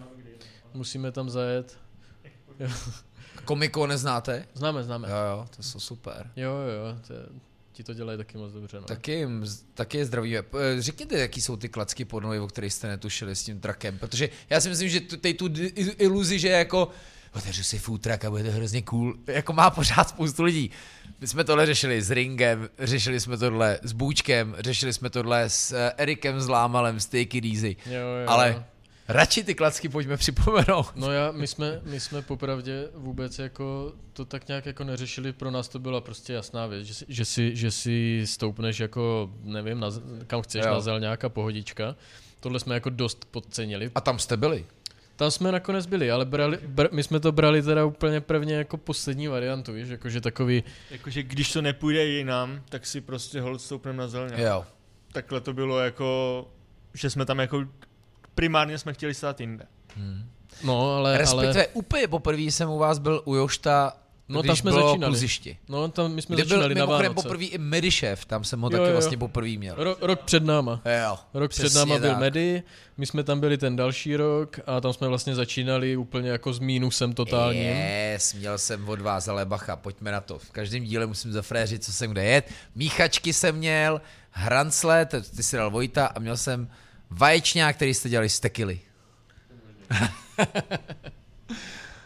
Musíme tam zajet. Komiko neznáte? Známe, známe. Jo, jo, to jsou super. Jo, jo, jo, to je, ti to dělají taky moc dobře, no. Taky, taky je zdravíme. P- Řekněte, jaký jsou ty klacky podnohy, o kterých jste netušili s tím trakem, protože já si myslím, že tu- teď tu iluzi, že jako otevřu si food truck a bude to hrozně cool, jako má pořád spoustu lidí. My jsme tohle řešili s Ringem, řešili jsme tohle s Bůčkem, řešili jsme tohle s eh, Erikem z Lámalem, s Take It Easy, Jo, jo, ale. Radši ty klacky pojďme připomenout. No já, my jsme, my jsme popravdě vůbec jako to tak nějak jako neřešili, pro nás to byla prostě jasná věc, že si, že si, že si stoupneš jako, nevím, na, kam chceš, Jo. na zel nějaká pohodička. Tohle jsme jako dost podcenili. A tam jste byli. Tam jsme nakonec byli, ale brali, br, my jsme to brali teda úplně prvně jako poslední variantu, víš, jakože takový, Jakože když to nepůjde jinam, tak si prostě hold stoupneme na zelně. Jo. Takhle to bylo jako, že jsme tam jako, primárně jsme chtěli stát jinde. Hmm. no ale, ale Respektive úplně poprvé jsem u vás byl u Jošta, No, když tam jsme bylo začínali. kluziště. no tam my jsme Kde byl začínali na mimochodem Vánoce. poprvé i Medišev, tam jsem ho Jo, taky jo. vlastně poprvé měl. Ro, rok před náma. Jo, Rok před náma byl tak. Medy, my jsme tam byli ten další rok a tam jsme vlastně začínali úplně jako s mínusem totálním. Yes, měl jsem od vás, ale bacha, pojďme na to. V každém díle musím zafréřit, co jsem kde jet. Míchačky jsem měl, hrancle, ty si dal Vojta a měl jsem vaječňák, který jste dělali z tekily.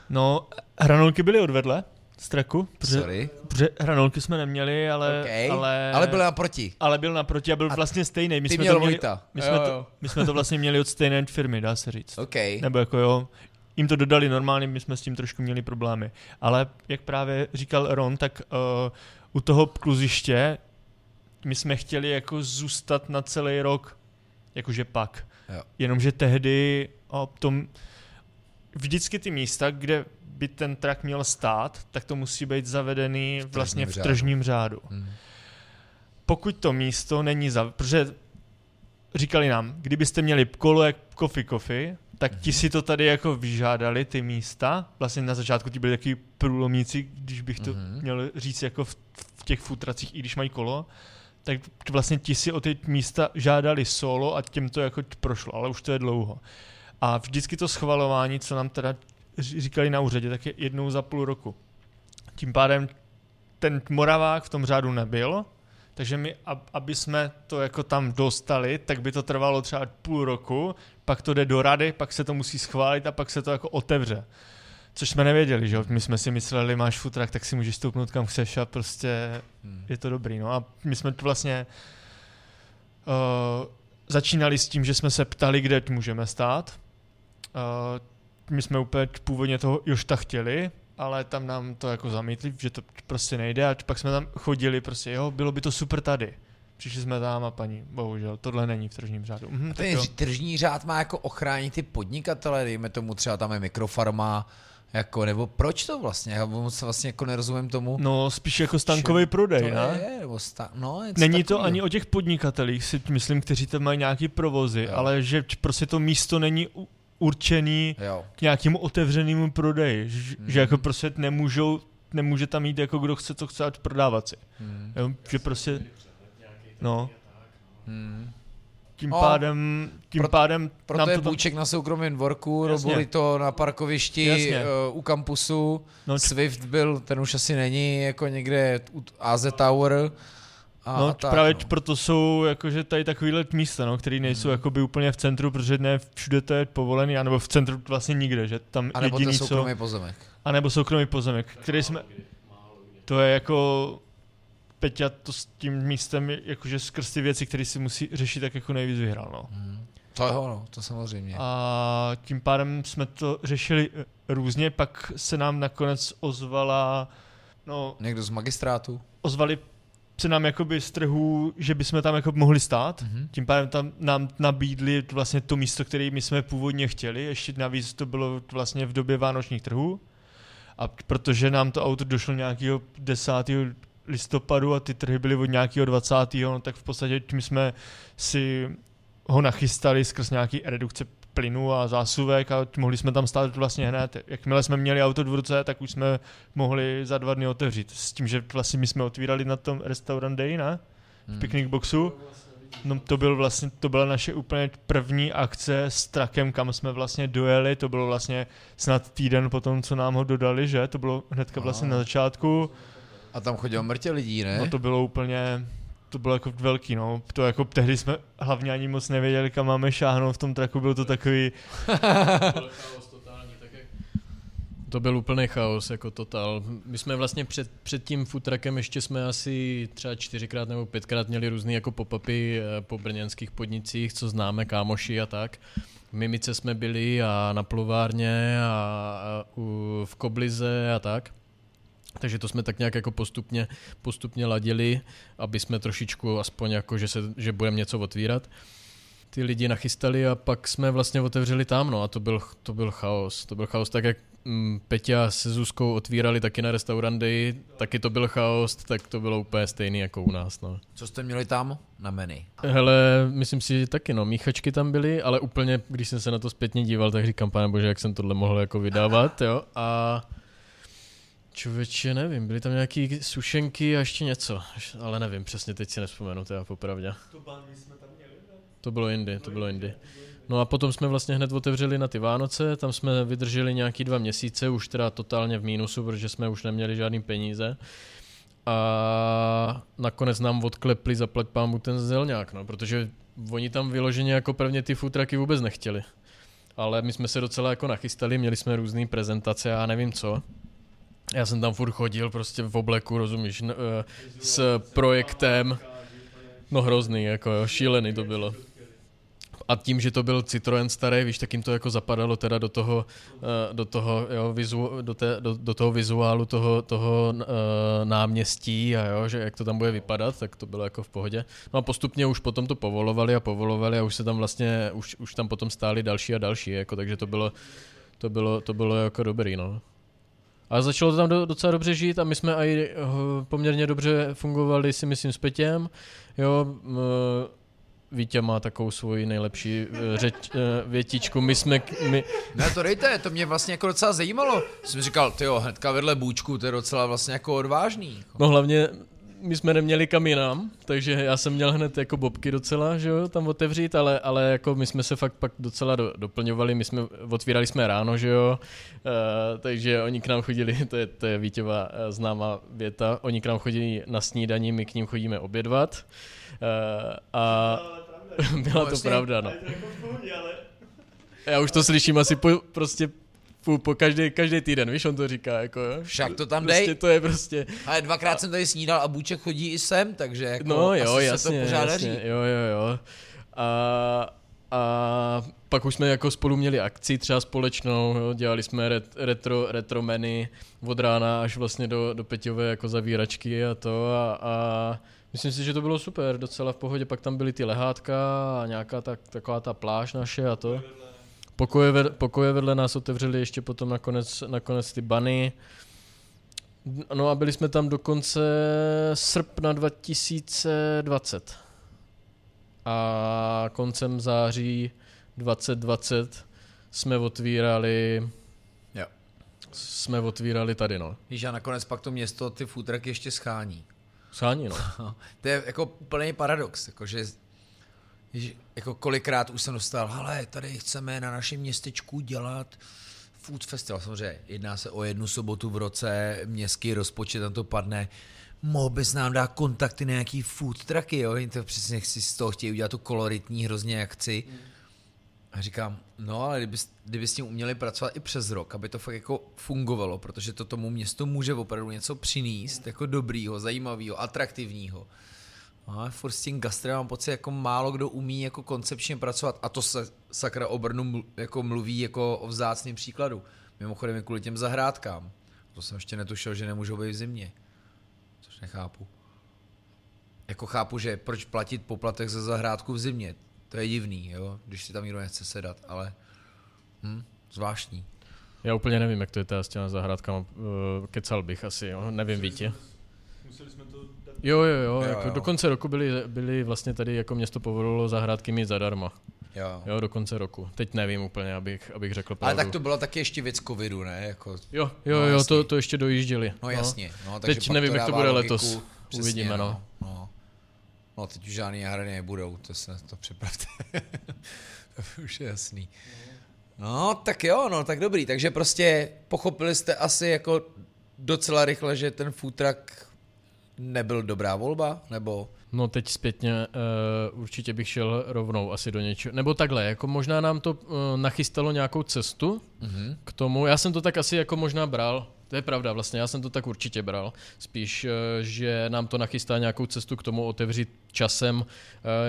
No, hranolky byly odvedle z traku, protože, Sorry. protože hranolky jsme neměli, ale, Okay. ale, ale byl naproti. ale byl naproti a byl A vlastně stejný. My Ty jsme měl to měli, Vojta. my jsme, Jo, to, my jsme to vlastně měli od stejné firmy, dá se říct. OK. Nebo jako jo, jim to dodali normálně, my jsme s tím trošku měli problémy. Ale jak právě říkal Ron, tak uh, u toho kluziště my jsme chtěli jako zůstat na celý rok, jakože pak. Jo. Jenomže tehdy o tom, vždycky ty místa, kde by ten trak měl stát, tak to musí být zavedený V vlastně v tržním řádu. Hmm. Pokud to místo není za... Protože říkali nám, kdybyste měli kolo jak Coffee Coffee, tak ti si to tady jako vyžádali, ty místa. Vlastně na začátku ti byli taky průlomníci, když bych to Mhm. měl říct jako v, v těch futracích, i když mají kolo, tak vlastně ti si o ty místa žádali solo a těm to jako prošlo, ale už to je dlouho. A vždycky to schvalování, co nám teda říkali na úřadě, tak je jednou za půl roku. Tím pádem ten Moravák v tom řádu nebyl, takže my, ab- aby jsme to jako tam dostali, tak by to trvalo třeba půl roku, pak to jde do rady, pak se to musí schválit a pak se to jako otevře. Což jsme nevěděli, že jo? My jsme si mysleli, máš futrak, tak si můžeš stoupnout kam chceš a prostě Hmm. je to dobrý. No a my jsme to vlastně uh, začínali s tím, že jsme se ptali, kde můžeme stát. Uh, my jsme úplně původně toho Jošta chtěli, ale tam nám to jako zamítli, že to prostě nejde a pak jsme tam chodili prostě, jo, bylo by to super tady. Přišli jsme tam a paní, bohužel, tohle není v tržním řádu. Mhm, Ten tržní řád má jako ochránit ty podnikatele, dejme tomu třeba tam je mikrofarma, jako, nebo proč to vlastně? Já moc vlastně jako nerozumím tomu. No, spíš jako stankový prodej, to ne? je, nebo sta- no, Není to ani o těch podnikatelích, si myslím, kteří tam mají nějaký provozy, Jo. ale že prostě to místo není u- určený Jo. k nějakému otevřenému prodeji, že, Mhm. že jako prostě nemůžou, nemůže tam jít jako kdo chce, to chce, ať prodávat si. Hmm. Jo, že prostě, no, Hmm. Tím No, pádem, tím pro- pádem Proto nám je to tam, půjček na soukromém dvorku, robili to na parkovišti Jasně. uh, u kampusu, no, č- Swift byl, ten už asi není, jako někde u AZ Tower A, no, tak, právě no. proto jsou jakože tady takovýhle místa, no, které nejsou Mhm. jakoby úplně v centru, protože ne všude to je povolený, anebo v centru vlastně nikde, že tam A nebo jediný, co... soukromý pozemek. A nebo soukromý pozemek, který jsme... To je jako... Peťa to s tím místem, jakože skrz ty věci, které si musí řešit, tak jako nejvíc vyhrál, no. Hmm. To jo, no, to samozřejmě. A tím pádem jsme to řešili eh, různě, pak se nám nakonec ozvala, no, Někdo z magistrátu? ozvali se nám jakoby z trhu, že bychom tam jako mohli stát. Mhm. Tím pádem tam nám nabídli vlastně to místo, které my jsme původně chtěli. Ještě navíc to bylo vlastně v době vánočních trhů. A protože nám to auto došlo nějakého 10. listopadu a ty trhy byly od nějakého 20. No, tak v podstatě tím jsme si ho nachystali skrz nějaký redukce plynu a zásuvek a mohli jsme tam stát vlastně hned. Jakmile jsme měli auto v ruce, tak už jsme mohli za dva dny otevřít. S tím, že vlastně my jsme otvírali na tom restaurant day, ne? Hmm. v picnic boxu. No, to, byl vlastně, to byla naše úplně první akce s trakem, kam jsme vlastně dojeli, to bylo vlastně snad týden po tom, co nám ho dodali, že? To bylo hnedka vlastně na začátku, A tam chodilo mrtě lidí, ne? no to bylo úplně, to bylo jako velký, no. To jako tehdy jsme hlavně ani moc nevěděli, kam máme šáhnout v tom traku, byl to takový, To byl úplný chaos, jako totál. My jsme vlastně před, před tím futrakem ještě jsme asi třeba čtyřikrát nebo pětkrát měli různé jako pop-upy eh, po brněnských podnicích, co známe, kámoši a tak. V Mimice jsme byli a na pluvárně a, a u, v Koblize a tak. Takže to jsme tak nějak jako postupně, postupně ladili, aby jsme trošičku aspoň jako, že, se, že budeme něco otvírat. Ty lidi nachystali a pak jsme vlastně otevřeli tam, no a to byl, to byl chaos. To byl chaos tak, jak mm, Peťa se Zuzkou otvírali taky na restauranty, taky to byl chaos, tak to bylo úplně stejný jako u nás, no. Co jste měli tam na menu? Hele, myslím si, že taky no, míchačky tam byly, ale úplně, když jsem se na to zpětně díval, tak říkám, pane bože, jak jsem tohle mohl jako vydávat, jo, a člověče, nevím, byly tam nějaký sušenky a ještě něco, ale nevím, přesně teď si nevzpomenu, teda popravdě. To bylo jindy, to bylo jindy. No a potom jsme vlastně hned otevřeli na ty Vánoce, tam jsme vydrželi nějaký dva měsíce, už teda totálně v mínusu, protože jsme už neměli žádný peníze. A nakonec nám odklepli zaplať pámu ten zelňák, no, protože oni tam vyloženě jako prvně ty futraky vůbec nechtěli. Ale my jsme se docela jako nachystali, měli jsme různé prezentace a nevím co. Já jsem tam furt chodil prostě v obleku, rozumíš, n- eh, s projektem. No hrozný, jako jo, šílený to bylo. A tím, že to byl Citroen starý, víš, tak jim to jako zapadalo teda do toho, eh, do toho, jo, vizu, do, té, do, do toho vizuálu toho, toho uh, náměstí a jo, že jak to tam bude vypadat, tak to bylo jako v pohodě. No a postupně už potom to povolovali a povolovali a už se tam vlastně, už, už tam potom stáli další a další, jako, takže to bylo, to bylo, to bylo jako dobrý, no. A začalo to tam do, docela dobře žít a my jsme i eh, poměrně dobře fungovali, si myslím, s Petěm. Jo, m, Vítě má takovou svoji nejlepší eh, řeč, eh, větičku. My jsme, my, Ne, to dejte, to mě vlastně jako docela zajímalo. Jsem říkal, ty jo, hnedka vedle bůčku, to je docela vlastně jako odvážný. no hlavně my jsme neměli kam jinam, takže já jsem měl hned jako bobky docela, že jo, tam otevřít, ale, ale jako my jsme se fakt pak docela do, doplňovali, my jsme, otvírali jsme ráno, že jo, uh, takže oni k nám chodili, to je, to je Vítěva uh, známá věta, oni k nám chodili na snídaní, my k ním chodíme obědvat uh, a byla to jasně. pravda, no. Já už to slyším asi po, prostě po, po každý, každý týden, víš, on to říká, jako jo. Však to tam prostě dej. to je prostě, Ale dvakrát jsem tady snídal a Bůček chodí i sem, takže jako no jo, asi jasně, se to pořád daří. jasně, jo, jo, jo. A, a pak už jsme jako spolu měli akci třeba společnou, jo, dělali jsme ret, retro, retro menu od rána až vlastně do, do Peťové jako zavíračky a to a, a myslím si, že to bylo super, docela v pohodě, pak tam byly ty lehátka a nějaká ta, taková ta pláž naše a to. Pokoje, ved, pokoje vedle nás otevřeli ještě potom nakonec, nakonec ty bany. No a byli jsme tam do konce srpna 2020. A koncem září 2020 jsme otvírali Jo. jsme otvírali tady, no. Víš, a nakonec pak to město ty foodtrucky ještě schání. Schání, no. to je jako úplný paradox, jakože že jako kolikrát už jsem dostal, hele, tady chceme na našem městečku dělat food festival. Samozřejmě jedná se o jednu sobotu v roce, městský rozpočet, tam to padne. mohl bys nám dát kontakty na nějaký food trucky, jo? Oni to přesně si z toho chtějí udělat tu koloritní hrozně jak chci. A říkám, no ale kdyby, kdyby s tím uměli pracovat i přes rok, aby to fakt jako fungovalo, protože to tomu městu může opravdu něco přinést, jako dobrýho, zajímavého, atraktivního. No, ale furt s tím gastrem mám pocit, jako málo kdo umí jako koncepčně pracovat a to se sakra o Brnu mlu- jako mluví jako o vzácným příkladu. Mimochodem i kvůli těm zahrádkám. To jsem ještě netušil, že nemůžou být v zimě. Což nechápu. Jako chápu, že proč platit poplatek za zahrádku v zimě. To je divný, jo, když si tam nikdo nechce sedat, ale hm, zvláštní. Já úplně nevím, jak to je teda s těma zahrádkama. Uh, kecal bych asi, jo. Nevím, Vítě. Museli jsme to dát Jo, jo, jo. Jo, jako jo. Do konce roku byly, byly vlastně tady jako město povolilo zahrádky mít zadarmo. Jo. Jo, do konce roku. Teď nevím úplně, abych, abych řekl Ale pravdu. tak to byla taky ještě věc covidu, ne? Jako, Jo, jo, No, jo, to, to ještě dojížděli. no jasně. No, Teď takže pak nevím, jak to bude logiku. letos. Uvidíme, no. no. No, teď už žádný hrany nebudou, to se to připravte. to už je jasný. No, tak jo, no, tak dobrý. Takže prostě pochopili jste asi jako docela rychle, že ten food truck nebyl dobrá volba, nebo... No teď zpětně uh, určitě bych šel rovnou asi do něčeho. Nebo takhle, jako možná nám to uh, nachystalo nějakou cestu Mhm. k tomu. Já jsem to tak asi jako možná bral. To je pravda, vlastně já jsem to tak určitě bral. Spíš, eh, že nám to nachystá nějakou cestu k tomu otevřít časem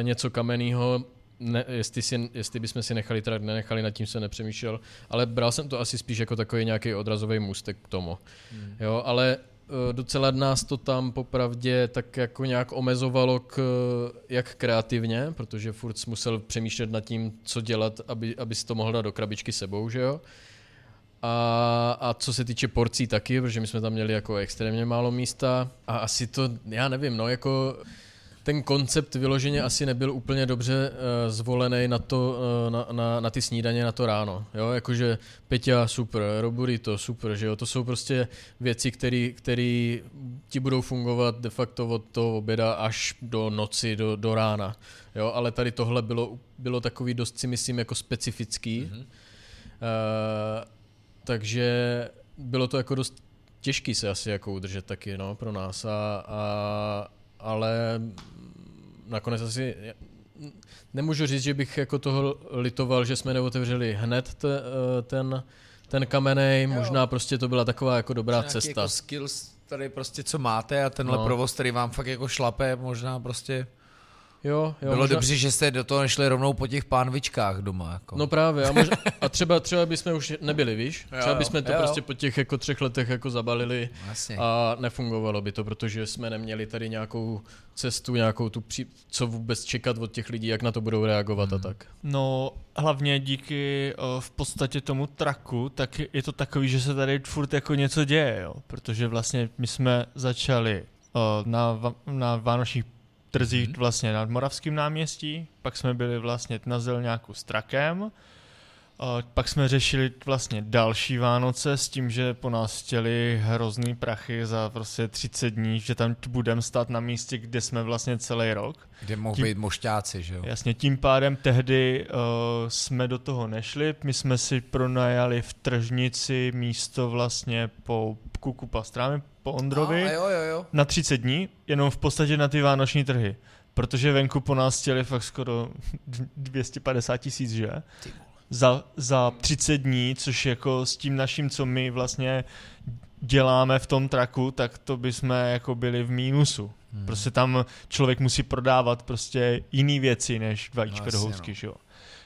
něco kamenného, ne, jestli, si, jestli bychom si nechali trakt, nenechali, nad tím se nepřemýšlel, ale bral jsem to asi spíš jako takový nějaký odrazový můstek k tomu. Hmm. Jo, ale docela nás to tam popravdě tak jako nějak omezovalo k, jak kreativně, protože furt musel přemýšlet nad tím, co dělat, aby, aby si to mohl dát do krabičky sebou, že jo. A, a co se týče porcí taky, protože my jsme tam měli jako extrémně málo místa a asi to, já nevím, no jako ten koncept vyloženě asi nebyl úplně dobře uh, zvolený na, to, uh, na, na, na ty snídaně na to ráno. Jo, jakože Peťa super, Roburito super, že jo, to jsou prostě věci, které ti budou fungovat de facto od toho oběda až do noci, do, do rána. Jo, ale tady tohle bylo, bylo takový dost si myslím jako specifický. Mm-hmm. Uh, takže bylo to jako dost těžký se asi jako udržet taky no, pro nás, a, a, ale nakonec asi nemůžu říct, že bych jako toho litoval, že jsme neotevřeli hned te, eh, ten, ten kamenej, možná prostě to byla taková jako dobrá Nějaký cesta. Jako skills tady prostě co máte a tenhle no. provoz, který vám fakt jako šlape, možná prostě Jo, jo, Bylo možná, dobře, že jste do toho nešli rovnou po těch pánvičkách doma. Jako. No právě, a, možná, a třeba, třeba bychom už nebyli, víš? Jo, Třeba bychom to jo, jo. prostě po těch jako třech letech jako zabalili Jasně. a nefungovalo by to, protože jsme neměli tady nějakou cestu, nějakou tu, pří, co vůbec čekat od těch lidí, jak na to budou reagovat Hmm. a tak. No, hlavně díky o, v podstatě tomu traku, tak je to takový, že se tady furt jako něco děje, jo. Protože vlastně my jsme začali o, na, na vánočních trzích Mhm. vlastně nad Moravským náměstí, pak jsme byli vlastně na Zelňáku s trakem, pak jsme řešili vlastně další Vánoce s tím, že po nás chtěli hrozný prachy za prostě 30 dní, že tam budeme stát na místě, kde jsme vlastně celý rok. Kde mohou tím- být mošťáci, že jo? Jasně, tím pádem tehdy uh, jsme do toho nešli, my jsme si pronajali v tržnici místo vlastně po Kuku Pastrámi, po Ondrovi, A, jo, jo, jo. na 30 dní, jenom v podstatě na ty vánoční trhy. Protože venku po nás chtěli fakt skoro 250 tisíc, že? Za, za 30 dní, což jako s tím naším, co my vlastně děláme v tom traku, tak to by jsme jako byli v mínusu. Hmm. Prostě tam člověk musí prodávat prostě jiný věci než vajíčka No, no, do housky, no. že jo.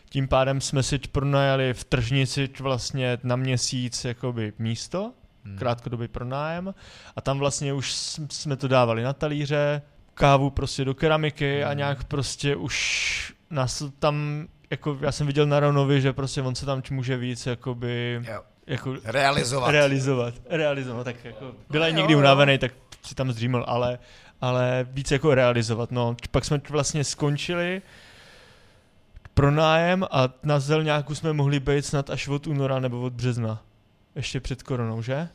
Tím pádem jsme si pronajali v tržnici vlastně na měsíc jakoby místo, Hmm. krátkodobý pronájem a tam vlastně už jsme to dávali na talíře, kávu prostě do keramiky a Hmm. nějak prostě už nás to tam, jako já jsem viděl na Ronovi, že prostě on se tam může víc jakoby, Jo. jako Realizovat. realizovat, realizovat, tak jako byla No někdy unavený, tak si tam zdříml, ale, ale víc jako realizovat, no. Pak jsme vlastně skončili pronájem a na Zelňáku jsme mohli být snad až od února nebo od března. Ještě před koronou, že?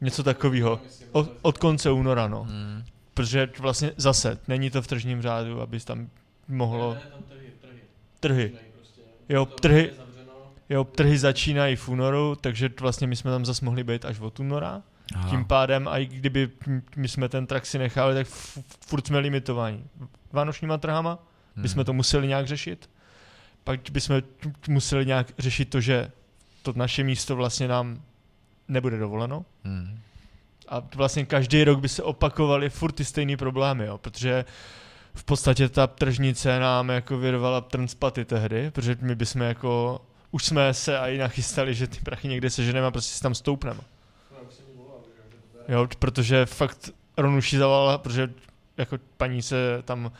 Něco takového. Od, od konce února, no. Hmm. Protože vlastně zase, není to v tržním řádu, abys tam mohlo... Trhy. Jo, trhy, jo, trhy začínají v únoru, takže vlastně my jsme tam zase mohli být až od února. Aha. Tím pádem, a i kdyby my jsme ten trak si nechali, tak f- furt jsme limitovaní. Vánočníma trhama hmm. bychom to museli nějak řešit. Pak bychom museli nějak řešit to, že to naše místo vlastně nám nebude dovoleno. Hmm. A vlastně každý rok by se opakovaly furt ty stejné problémy, jo, protože v podstatě ta tržnice nám jako vyrvala trnspaty tehdy, protože my bychom jako, už jsme se i nachystali, že ty prachy někde seženeme a prostě si tam stoupneme. Jo, protože fakt Ronuši zavolala, protože jako paní se tam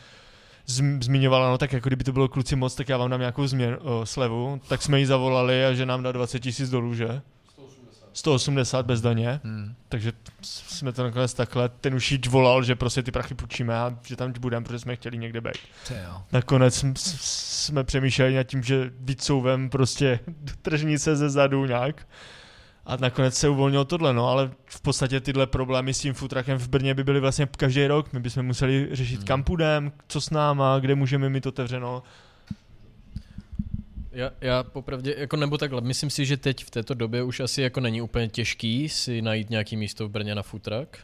zmiňovala, no tak jako kdyby to bylo kluci moc, tak já vám dám nějakou změn, o, slevu, tak jsme jí zavolali a že nám dá 20 tisíc dolů, že? 180 bez daně, hmm. takže jsme to nakonec takhle, ten už jí volal, že prostě ty prachy půjčíme a že tam budeme, protože jsme chtěli někde být. Nakonec jsme přemýšleli nad tím, že vycouvem prostě do tržnice ze zadu nějak a nakonec se uvolnilo tohle, no, ale v podstatě tyhle problémy s tím futrakem v Brně by byly vlastně každý rok. My bychom museli řešit, hmm. kam půjdeme, co s náma, kde můžeme mít otevřeno. Já, já popravdě, jako nebo takhle, myslím si, že teď v této době už asi jako není úplně těžký si najít nějaký místo v Brně na futrak,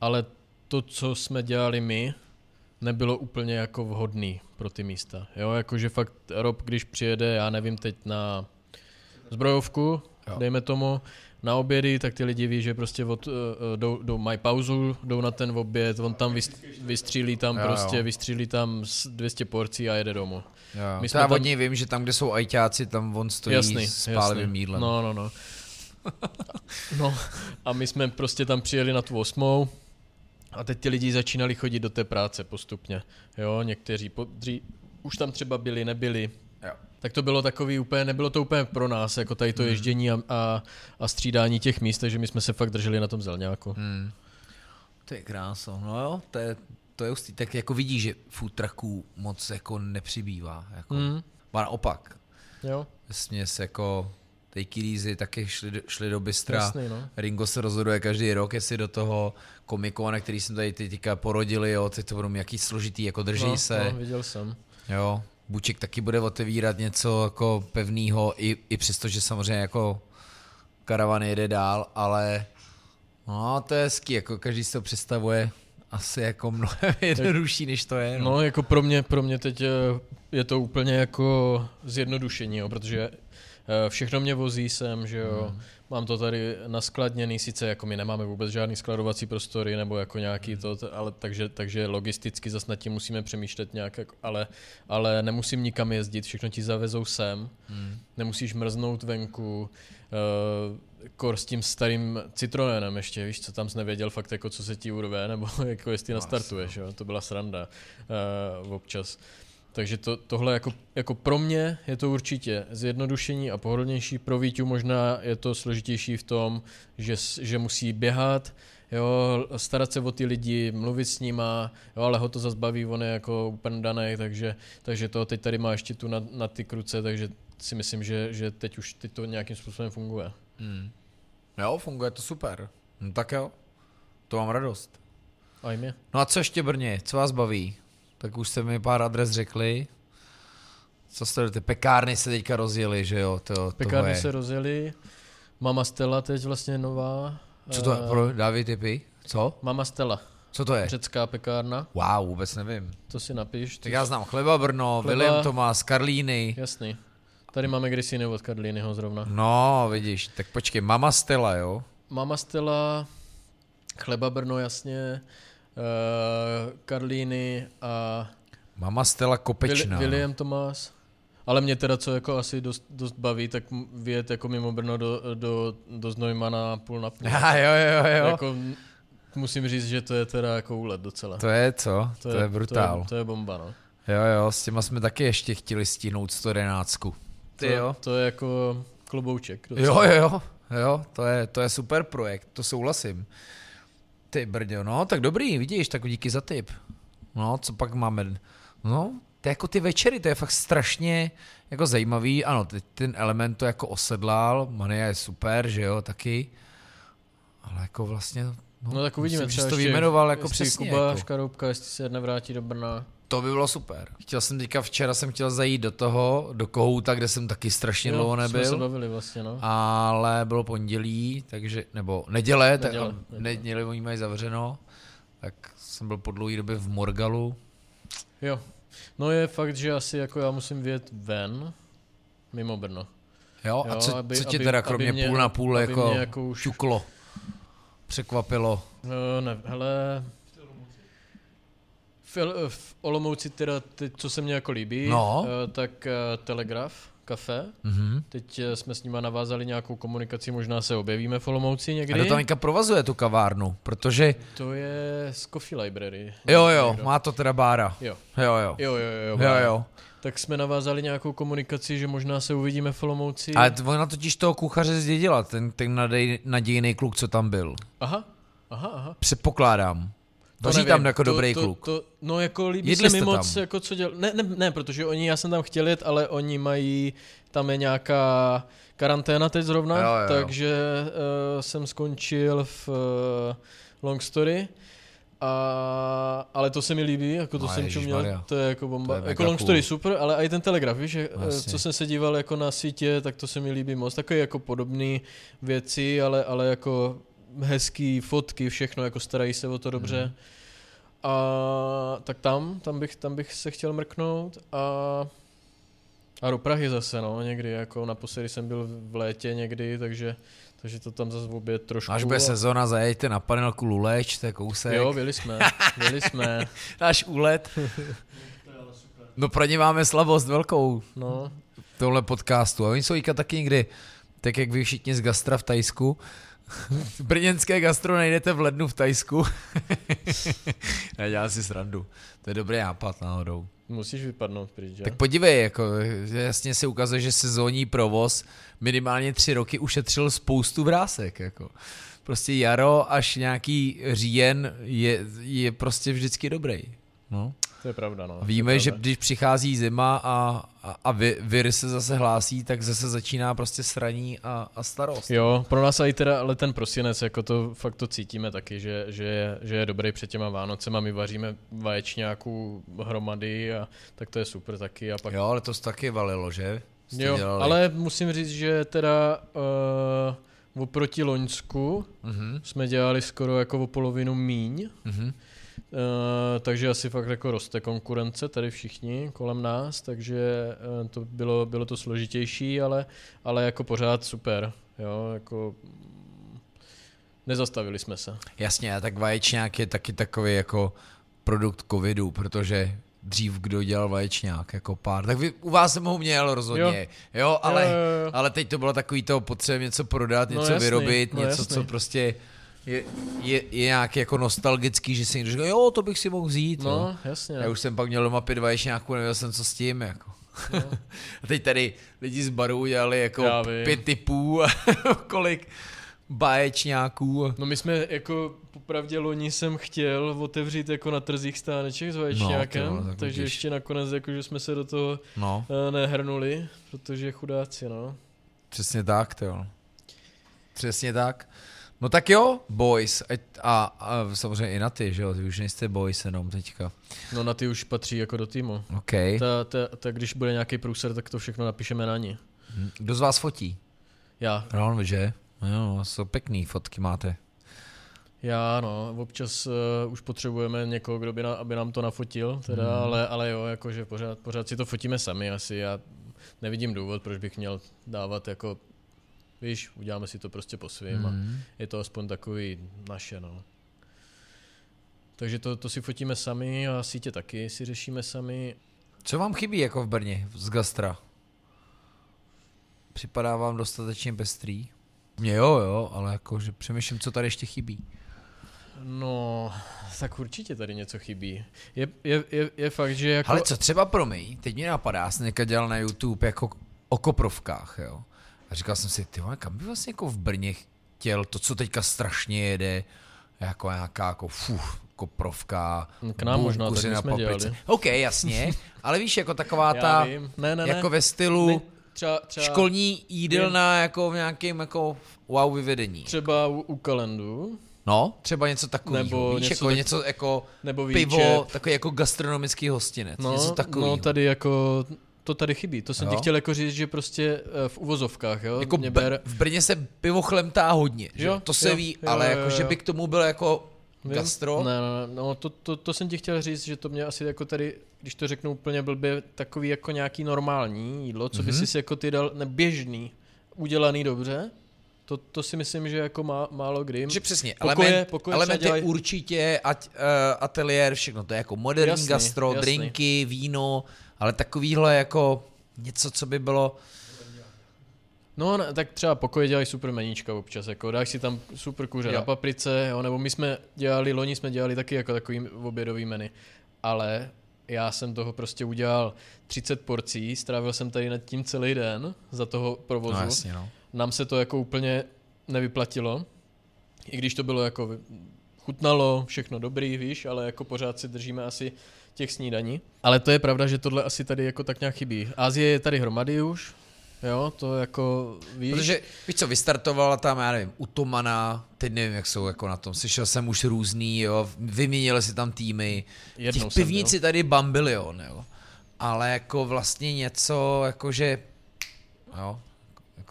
ale to, co jsme dělali my, nebylo úplně jako vhodný pro ty místa. Jo, jakože fakt Rob, když přijede, já nevím, teď na zbrojovku, jo. dejme tomu, na obědy, tak ty lidi ví, že prostě od, uh, jdou, jdou, mají pauzu, jdou na ten oběd, on tam vystřílí tam jo, prostě, jo. vystřílí tam 200 porcí a jede domů. Jo. My jsme já tam... od vím, že tam, kde jsou ajťáci, tam on stojí jasný, s pálivým jídlem. No, no, no. no a my jsme prostě tam přijeli na tu osmou a teď ty lidi začínali chodit do té práce postupně. Jo, někteří podří, už tam třeba byli, nebyli, tak to bylo takový úplně, nebylo to úplně pro nás, jako tady to hmm. ježdění a, a, a střídání těch míst, takže my jsme se fakt drželi na tom zelňáku. Hmm. To je krása, no jo, to je, to je ustý. Tak jako vidíš, že food trucků moc jako nepřibývá. Jako. Hmm. Má naopak. Jo. Směs jako Take It Easy taky šli, do, šli do Bystra. Jasný, no. Ringo se rozhoduje každý rok, jestli do toho komiku, na který jsme tady teďka porodili, jo, teď to budou jaký složitý, jako drží no, se. No, viděl jsem. Jo, Buček taky bude otevírat něco jako pevného, i, i přesto, že samozřejmě jako karavan jede dál, ale no to je hezký, jako každý si to představuje asi jako mnohem jednodušší, než to je. No. no, jako pro mě, pro mě teď je to úplně jako zjednodušení, jo, protože eh, všechno mě vozí sem, že jo, hmm. Mám to tady naskladněný, sice jako my nemáme vůbec žádný skladovací prostory nebo jako nějaký to, ale takže, takže logisticky zase nad tím musíme přemýšlet nějak, ale, ale nemusím nikam jezdit, všechno ti zavezou sem, hmm. nemusíš mrznout venku, uh, kor s tím starým Citroenem ještě, víš, co tam jsi nevěděl fakt jako co se ti urve, nebo jako jestli nastartuješ, jo? to byla sranda uh, občas. Takže to, tohle jako, jako pro mě je to určitě zjednodušení a pohodlnější. Pro Víťu možná je to složitější v tom, že, že musí běhat, jo, starat se o ty lidi, mluvit s nima, jo, ale ho to zase baví, on je jako úplně daný, takže, takže to teď tady má ještě tu na, na ty kruce, takže si myslím, že, že teď už teď to nějakým způsobem funguje. Hmm. Jo, funguje to super. No tak jo, to mám radost. A jim je. No a co ještě Brně, co vás baví? Tak už jste mi pár adres řekli. Co jste, ty pekárny se teďka rozjeli, že jo? To, pekárny se rozjeli, Mama Stella teď vlastně nová. Co to je? Eh, pro, dávej typy. Co? Mama Stella. Co to je? Řecká pekárna. Wow, vůbec nevím. To si napiš. Tak já znám Chleba Brno, Chleba... William Thomas, Karlíny. Jasný. Tady máme Grisiny od Karlínyho zrovna. No, vidíš, tak počkej, Mama Stella, jo? Mama Stella, Chleba Brno, jasně Karlíny a... Mama Stella Kopečná. William Tomás. Ale mě teda, co jako asi dost, dost baví, tak vyjet jako mimo Brno do, do, do Znojmana půl na půl. A jo, jo, jo. Jako, musím říct, že to je teda jako úlet docela. To je co? To, to je, je brutál. To je, to je bomba, no. Jo, jo, s těma jsme taky ještě chtěli stihnout 111. Ty to, jo. To je jako klobouček. Docela. Jo, jo, jo, to je, to je super projekt, to souhlasím. Ty brďo, no, tak dobrý, vidíš, tak díky za tip. No, co pak máme? No, to je jako ty večery, to je fakt strašně jako zajímavý. Ano, teď ten element to jako osedlal, Mania je super, že jo, taky. Ale jako vlastně, no, no tak uvidíme, myslím, že to vyjmenoval jako přesně. Kuba jako. Škaroubka, jestli se nevrátí do Brna. To by bylo super. Chtěl jsem teďka, včera jsem chtěl zajít do toho, do Kohouta, kde jsem taky strašně dlouho jsme se nebyl. bavili vlastně, no. Ale bylo pondělí, takže, nebo neděle, tak, Neděle, neděle oni mají zavřeno. Tak jsem byl po dlouhé době v Morgalu. Jo. No je fakt, že asi jako já musím vyjet ven, mimo Brno. Jo, a Jo, co, aby- co tě aby- teda aby kromě mě- půl na půl jako, jako už- čuklo, překvapilo? Uh, ne, hele... V, El- v Olomouci teda, teď, co se mně jako líbí, No. uh, tak uh, Telegraf, kafe. Mhm. Teď eh, jsme s nima navázali nějakou komunikaci, možná se objevíme v Olomouci A někdy. kdo tam teďka provazuje tu kavárnu? Protože, To je z Coffee Library. jo jo, Někdo. má to teda bára. Jo. Jo jo. Jo, jo, jo. Jo jo. Tak jsme navázali nějakou komunikaci, že možná se uvidíme v Olomouci. Ale ona totiž toho kuchaře zdědila, ten, ten nadej, nadějný kluk, co tam byl. Aha, aha, aha. Předpokládám. To Vaří nevím. tam jako to, dobrý to, kluk. To, no jako líbí Jedli se mi moc, tam? jako co děl... Ne, ne, ne, protože oni, já jsem tam chtěl jet, ale oni mají, tam je nějaká karanténa teď zrovna, Jo, jo, jo. takže uh, jsem skončil v uh, Long Story. A, ale to se mi líbí, jako to No, jsem čuměl, ježišmarja. to je jako bomba. To je jako Long cool. Story super, ale i ten Telegraf, víš, že, eh, jasně. co jsem se díval jako na sítě, tak to se mi líbí moc. Takové jako podobné věci, ale, ale jako hezký fotky, všechno, jako starají se o to dobře. Mhm. A tak tam, tam bych, tam bych se chtěl mrknout a a do Prahy zase, no, někdy, jako naposledy jsem byl v létě někdy, takže, takže to tam zase v oběd trošku. Až bude a- sezona, zajeďte na panelku Luleč, to je kousek. Jo, byli jsme, byli jsme, Náš úlet. No pro ně máme slabost velkou no. v tomhle podcastu. A oni jsou taky někdy, tak jak vy všichni z gastra v Tajsku. Brněnské gastro najdete v lednu v Tajsku. Já dělám si srandu. To je dobrý nápad náhodou. Musíš vypadnout pryč, že? Tak podívej, jako jasně se ukazuje, že sezónní provoz minimálně tři roky ušetřil spoustu vrásek. Jako. Prostě jaro až nějaký říjen je, je prostě vždycky dobrý. No. To je pravda, no. Víme, je že pravda. když přichází zima a, a, a vir, vir se zase hlásí, tak zase začíná prostě sraní a, a starost. Jo, pro nás i teda, ale ten prosinec, jako to fakt to cítíme taky, že, že, je, že je dobrý před těma Vánocema, my vaříme vaječňáků hromady a tak to je super taky a pak Jo, ale to taky valilo, že? Jste Jo, dělali. ale musím říct, že teda uh, oproti Loňsku Mhm, jsme dělali skoro jako o polovinu míň, mhm. Uh, takže asi fakt jako roste konkurence tady všichni kolem nás, takže uh, to bylo, bylo to složitější, ale, ale jako pořád super, jo, jako mm, nezastavili jsme se. Jasně, a tak vaječňák je taky takový jako produkt covidu, protože dřív kdo dělal vaječňák jako pár, tak vy, u vás jsem ho měl rozhodně, jo, jo ale, Jo, jo, jo. ale teď to bylo takový to potřeba něco prodat, No něco jasný, vyrobit, no něco, jasný. co prostě je, je, je nějak jako nostalgický, že si někdo říká, jo, to bych si mohl vzít, jo. No, jasně. Já už jsem pak měl doma pět vaječňáků, nevěděl jsem, co s tím, jako. No. A teď tady lidi z baru udělali jako pět typů a kolik baječňáků. No my jsme jako popravdě loni jsem chtěl otevřít jako na trzích stáneček s vaječňákem, No, ty vole, tak takže vidíš. ještě nakonec jako, že jsme se do toho No, uh, nehrnuli, protože chudáci, no. přesně tak, to jo. Přesně tak. No tak jo, boys. A, a, a samozřejmě i na ty, že jo, ty už nejste boys jenom teďka. No na ty už patří jako do týmu. OK. Ta, ta, ta, když bude nějaký průser, tak to všechno napíšeme na ní. Hm, Kdo z vás fotí? Já. No, že? Jo, jsou pěkný fotky máte. Já, no, občas uh, už potřebujeme někoho, kdo by na, aby nám to nafotil, teda, Hmm. ale, ale jo, jakože pořád, pořád si to fotíme sami asi. Já nevidím důvod, proč bych měl dávat jako, víš, uděláme si to prostě po svým a Mhm. je to aspoň takový naše, no. Takže to, to si fotíme sami a sítě taky si řešíme sami. Co vám chybí jako v Brně z gastra? Připadá vám dostatečně pestrý? Mně jo, jo, ale jakože přemýšlím, co tady ještě chybí. No, tak určitě tady něco chybí. Je, je, je, je fakt, že jako... Ale co třeba pro mě, teď mě napadá, já jsem dělal na YouTube jako o koprovkách, jo. A říkal jsem si, ty vole, kam by vlastně jako v Brně chtěl to, co teďka strašně jede, jako nějaká jako fuh, koprovka, K nám možná, tak na jsme paprice. dělali. OK, jasně, ale víš, jako taková ta. Ne, ne, ne. jako ve stylu Ne, třeba, třeba, školní jídelna jako v nějakém jako wow vyvedení. Třeba u, u kalendu, No, třeba něco takového. Nebo Víš, něco jako tak- něco jako Nebo pivo, takový jako gastronomický hostinec. No, něco takového. no tady jako, to tady chybí. To jsem Jo. ti chtěl jako říct, že prostě eh, v uvozovkách, jo, jako mě ber, v Brně se pivo chlemtá hodně, že? Jo, to se jo, ví, jo, ale jo, jako, jo, že by k tomu byl jako Vím. gastro. Ne, ne, ne, no to, to, to, jsem ti chtěl říct, že to mě asi jako tady, když to řeknu úplně blbě, takový jako nějaký normální jídlo, co by Mhm. si jako ty dal, neběžný, udělaný dobře, to, to si myslím, že jako má, málo kdy. Že přesně, Pokoje- element, pokoje element třeba je dělají- určitě ať, uh, ateliér, všechno, to je jako moderní Jasný, gastro, jasný. drinky, víno, ale takovýhle jako něco, co by bylo, No, ne, tak třeba pokoje dělají super meníčka občas, jako dáš si tam super kuře Jo. na paprice, jo, nebo my jsme dělali, loni jsme dělali taky jako takový obědový menu, ale já jsem toho prostě udělal 30 porcí, strávil jsem tady nad tím celý den za toho provozu. no jasně, no. Nám se to jako úplně nevyplatilo, i když to bylo jako chutnalo, všechno dobrý, víš, ale jako pořád si držíme asi těch snídaní. Ale to je pravda, že tohle asi tady jako tak nějak chybí. Ázie je tady hromady už, jo, to jako víš. Protože, víš co, vystartovala tam, já nevím, Utomana, teď nevím, jak jsou jako na tom, slyšel jsem už různý, jo, vyměnili si tam týmy, Jednou těch jsem pivnic je tady bambilion, jo, ale jako vlastně něco, jakože, jo,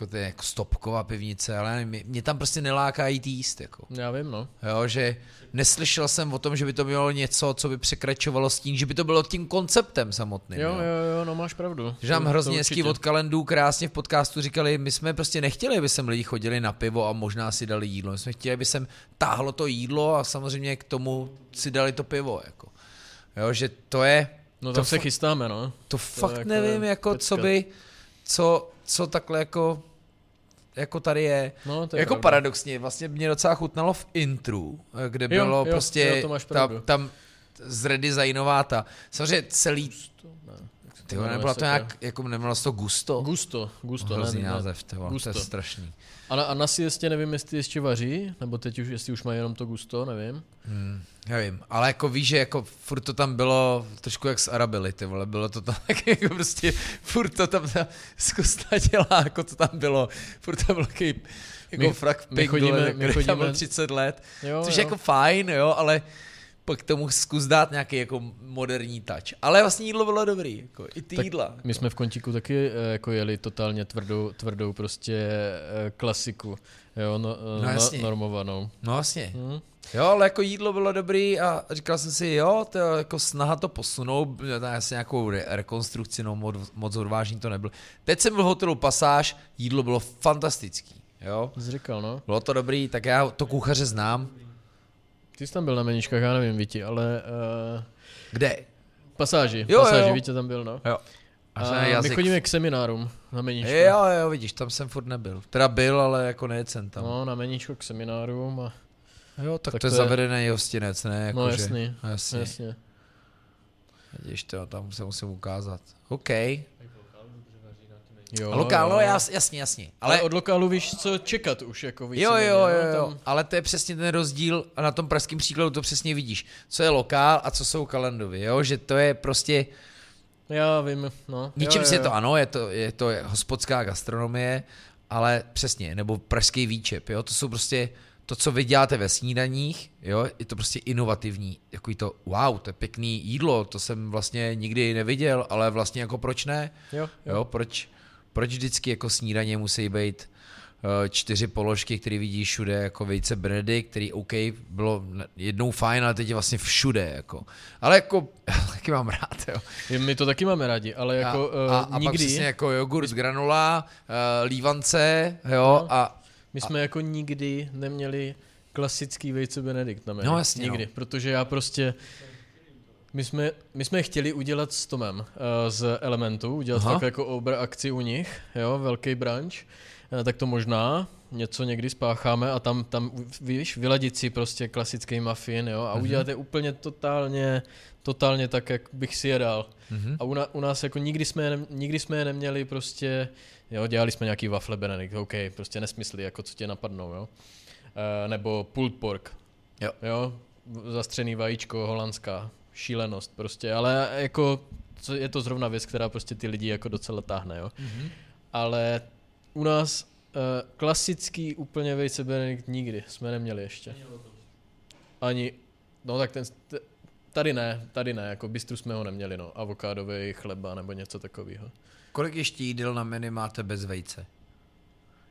jako ty jako stopková pivnice, ale mě- mě tam prostě neláká jít jíst, jako. Já vím, no. Jo, že neslyšel jsem o tom, že by to bylo něco, co by překračovalo s tím, že by to bylo tím konceptem samotným. Jo, jo, jo, no máš pravdu. Že nám To- hrozně to hezký od kalendů krásně v podcastu říkali, my jsme prostě nechtěli, aby sem lidi chodili na pivo a možná si dali jídlo. My jsme chtěli, aby sem táhlo to jídlo a samozřejmě k tomu si dali to pivo. Jako. Jo, že to je, No to tam se fa- chystáme, no. to fakt jako nevím, je jako co by, co, co takhle jako, jako tady je. No, to je jako pravda. paradoxně, vlastně mě docela chutnalo v intru, kde Jo, bylo jo, prostě jo, to máš ta, tam zredesignová ta, samozřejmě celý, ty nebyla se to nějak, jako nemělo to gusto? Gusto, gusto, ne, Hrozný ne. název, ty vole, to Gusto. je strašný. A na, a na siestě nevím, jestli ještě vaří, nebo teď už, jestli už mají jenom to gusto, nevím. Hmm, nevím, ale jako víš, že jako furt to tam bylo trošku jak z Arabily, ty vole, bylo to tam tak jako prostě, furt to tam ta zkusta dělá, jako to tam bylo, furt tam byl takový, jako My- frak my chodíme- dole, my který tam byl chodíme- 30 let, Jo, což jo. je jako fajn, jo, ale pak tomu zkus dát nějaký jako moderní touch. Ale vlastně jídlo bylo dobrý, jako i ty Tak jídla. My jsme v Kontíku taky eh, jako jeli totálně tvrdou, tvrdou prostě eh, klasiku, jo, no, No no, jasně. normovanou. No vlastně. Hm? Jo, ale jako jídlo bylo dobrý a říkal jsem si, jo, to je jako snaha to posunout, tam asi nějakou re- rekonstrukci, no moc, moc odvážný to nebyl. Teď jsem byl v hotelu Pasáž, jídlo bylo fantastický, jo. Jsi říkal, no. Bylo to dobrý, tak já to kuchaře znám. Ty jsi tam byl na meničkách, já nevím, Víti, ale uh, Kde? pasáži, Jo, pasáži, jo. Vítě tam byl, no. Jo. A A my jazyk. chodíme k seminárům na meničko. Jo, jo, vidíš, tam jsem furt nebyl. Teda byl, ale jako nejet jsem tam. No, na meničko k seminárům a jo, tak, tak to je zavedený hostinec, ne? Jako no že- jasný, Jasně. jasně. Vidíš to, tam se musím ukázat. OK. Jo, A lokál, no jo. jas, jasně, jasně. Ale, Ale od lokálu víš, co čekat už, jako víc. Jo, jo, jo, jo, ale to je přesně ten rozdíl a na tom pražském příkladu to přesně vidíš. Co je lokál a co jsou kalendovy, jo, že to je prostě, Já vím, no. ničím si je to ano, je to, je to hospodská gastronomie, ale přesně, nebo pražský výčep, jo, to jsou prostě to, co vy děláte ve snídaních, jo, je to prostě inovativní, jako to, wow, to je pěkný jídlo, to jsem vlastně nikdy neviděl, ale vlastně jako proč ne, Jo, jo. Jo, proč, proč vždycky jako snídaně musí být eh, čtyři položky, které vidíš všude, jako vejce Benedikt, který OK, bylo jednou fajn, ale teď je vlastně všude, jako. Ale jako, taky mám rád, jo. My to taky máme rádi, ale jako a, a, uh, a pak nikdy, přesně jako jogurt z granula, uh, lívance, jo, No. a my jsme jako nikdy neměli klasický vejce Benedikt na menu. No, jasně, Nikdy, no. protože já prostě... My jsme, my jsme chtěli udělat s Tomem uh, z Elementu, udělat Aha. fakt jako obr akci u nich, jo, velký branch, uh, tak to možná něco někdy spácháme a tam, tam víš, vyladit si prostě klasický muffin, jo, a Mhm. udělat je úplně totálně, totálně tak, jak bych si je dal. mhm. A u, na, u nás jako nikdy jsme, je nikdy jsme je neměli prostě, jo, dělali jsme nějaký wafle Benedict, OK, prostě nesmysly, jako co tě napadnou, jo. E, nebo pulled pork, Jo. jo, zastřený vajíčko, holandská, šílenost prostě, ale jako co, je to zrovna věc, která prostě ty lidi jako docela táhne, jo. Mhm. Ale u nás e, klasický úplně vejce Benedict nikdy jsme neměli ještě. ani, no tak ten, tady ne, tady ne, jako bistru jsme ho neměli, no, avokádový chleba nebo něco takového. Kolik ještě jídel na menu máte bez vejce?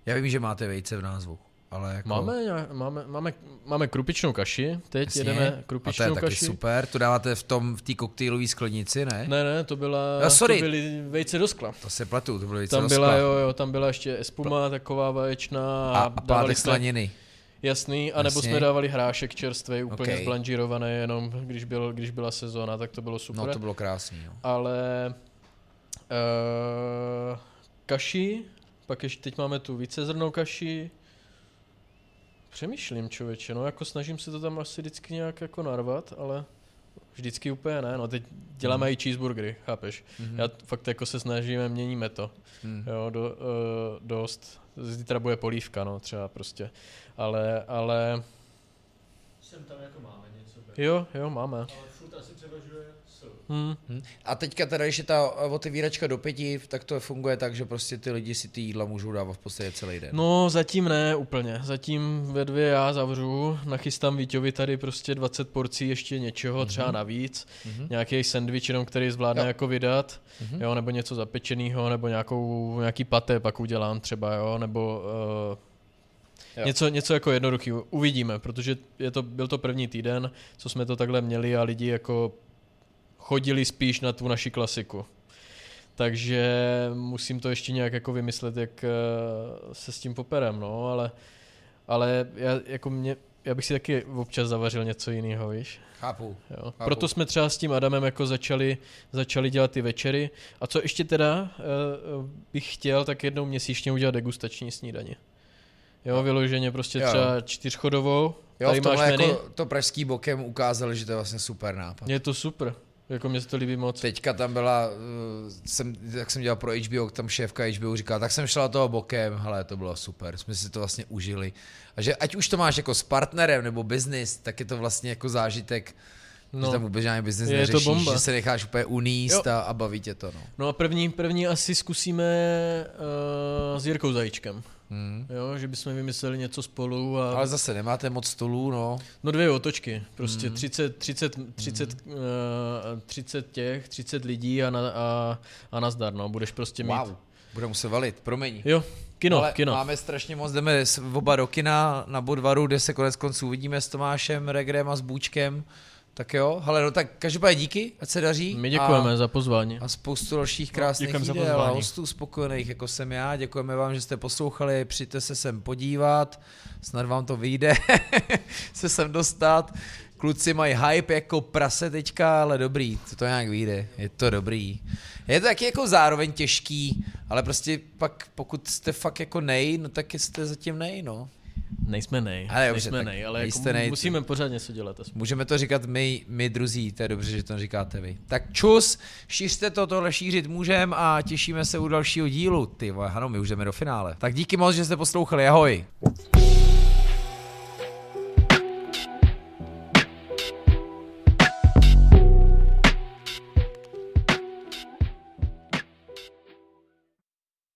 Já vím, že máte vejce v názvu, ale jako... Máme, máme, máme, máme krupičnou kaši, teď Jasně. jedeme A to je krupičnou taky kaši. super, to dáváte v tom, v té koktejlové sklenici, ne? Ne, ne, to byla, Jo, sorry. to byly vejce do skla. To se pletu, to bylo vejce Tam do byla, skla. jo, jo, tam byla ještě espuma taková vaječná A, a pátek jsme, slaniny. jasný, anebo Jasně. jsme dávali hrášek čerstvý, úplně Ok. zblanžírovaný, jenom když, byl, když byla sezóna, tak to bylo super. No to bylo krásný, jo. ale uh, kaši, pak ještě teď máme tu vícezrnou kaši. Přemýšlím, člověče, no jako snažím se to tam asi vždycky nějak jako narvat, ale vždycky úplně ne, no teď děláme Mhm. i cheeseburgery, chápeš? Mhm. Já fakt jako se snažíme, měníme to, Hmm. jo, do, uh, dost. Zítra bude polívka, no třeba prostě, ale, ale, Sem tam jako máme něco. jo, jo, máme. Ale furt asi převažuje sl. Hm. Hm. A teďka teda, když je ta otevíračka do pěti, tak to funguje tak, že prostě ty lidi si ty jídla můžou dávat v podstatě celý den. No, zatím ne úplně. Zatím ve dvě já zavřu, nachystám Víťovi tady prostě 20 porcí ještě něčeho, Mhm. třeba navíc. Mhm. Nějaký sandwich jenom, který zvládne Jo. jako vydat, Mhm. jo, nebo něco zapečeného, nebo nějakou, nějaký paté pak udělám třeba, jo, nebo uh, Jo. něco, něco jako jednoduchý. Uvidíme, protože je to, byl to první týden, co jsme to takhle měli a lidi jako chodili spíš na tu naši klasiku. Takže musím to ještě nějak jako vymyslet, jak eh, se s tím poperem, no, ale, ale já, jako mě, já bych si taky občas zavařil něco jiného, víš. Chápu. Jo. Chápu. Proto jsme třeba s tím Adamem jako začali, začali dělat ty večery. A co ještě teda uh, bych chtěl, tak jednou měsíčně udělat degustační snídaně. Jo, vyloženě prostě Jo, třeba čtyřchodovou. Jo, tady v máš menu. jako to pražský bokem ukázali, že to je vlastně super nápad. Je to super. Jako mě se to líbí moc. Teďka tam byla, uh, jsem, jak jsem dělal pro HBO, tam šéfka HBO říkala, tak jsem šla toho bokem, hele, to bylo super, jsme si to vlastně užili. A že ať už to máš jako s partnerem nebo business, tak je to vlastně jako zážitek, no, že tam vůbec žádný business Je to neřešíš, bomba. že se necháš úplně uníst Jo. a, a baví tě to, no. No a první, první asi zkusíme uh, s Jirkou Zajíčkem. Hmm. Jo, že bychom vymysleli něco spolu a... Ale zase nemáte moc stolů, no. No dvě otočky, prostě Mhm. 30, 30, 30, uh, 30 těch, 30 lidí a, na, a, a nazdar, no, budeš prostě mít. Wow, bude muset valit, promiň. Jo, kino, Ale kino. máme strašně moc, jdeme oba do kina na Budvaru, kde se konec konců uvidíme s Tomášem Regrem a s Bůčkem. Tak jo, ale no tak každopádně díky, ať se daří. My děkujeme A, za pozvání. a spoustu dalších krásných děkujeme za jídel a hostů spokojených, jako jsem já. Děkujeme vám, že jste poslouchali, přijďte se sem podívat, snad vám to vyjde se sem dostat. Kluci mají hype jako prase teďka, ale dobrý, to, to nějak vyjde, je to dobrý. Je to taky jako zároveň těžký, ale prostě pak pokud jste fakt jako nej, no tak jste zatím nej, no. Nejsme nej, Ale dobře, nejsme tak nej, ale jako nej, musíme pořád něco dělat. aspoň. Můžeme to říkat my, my druzí, to je dobře, že to říkáte vy. Tak čus, šířte to, tohle šířit můžem a těšíme se u dalšího dílu. Ty vole, ano, my už jdeme do finále. Tak díky moc, že jste poslouchali, ahoj.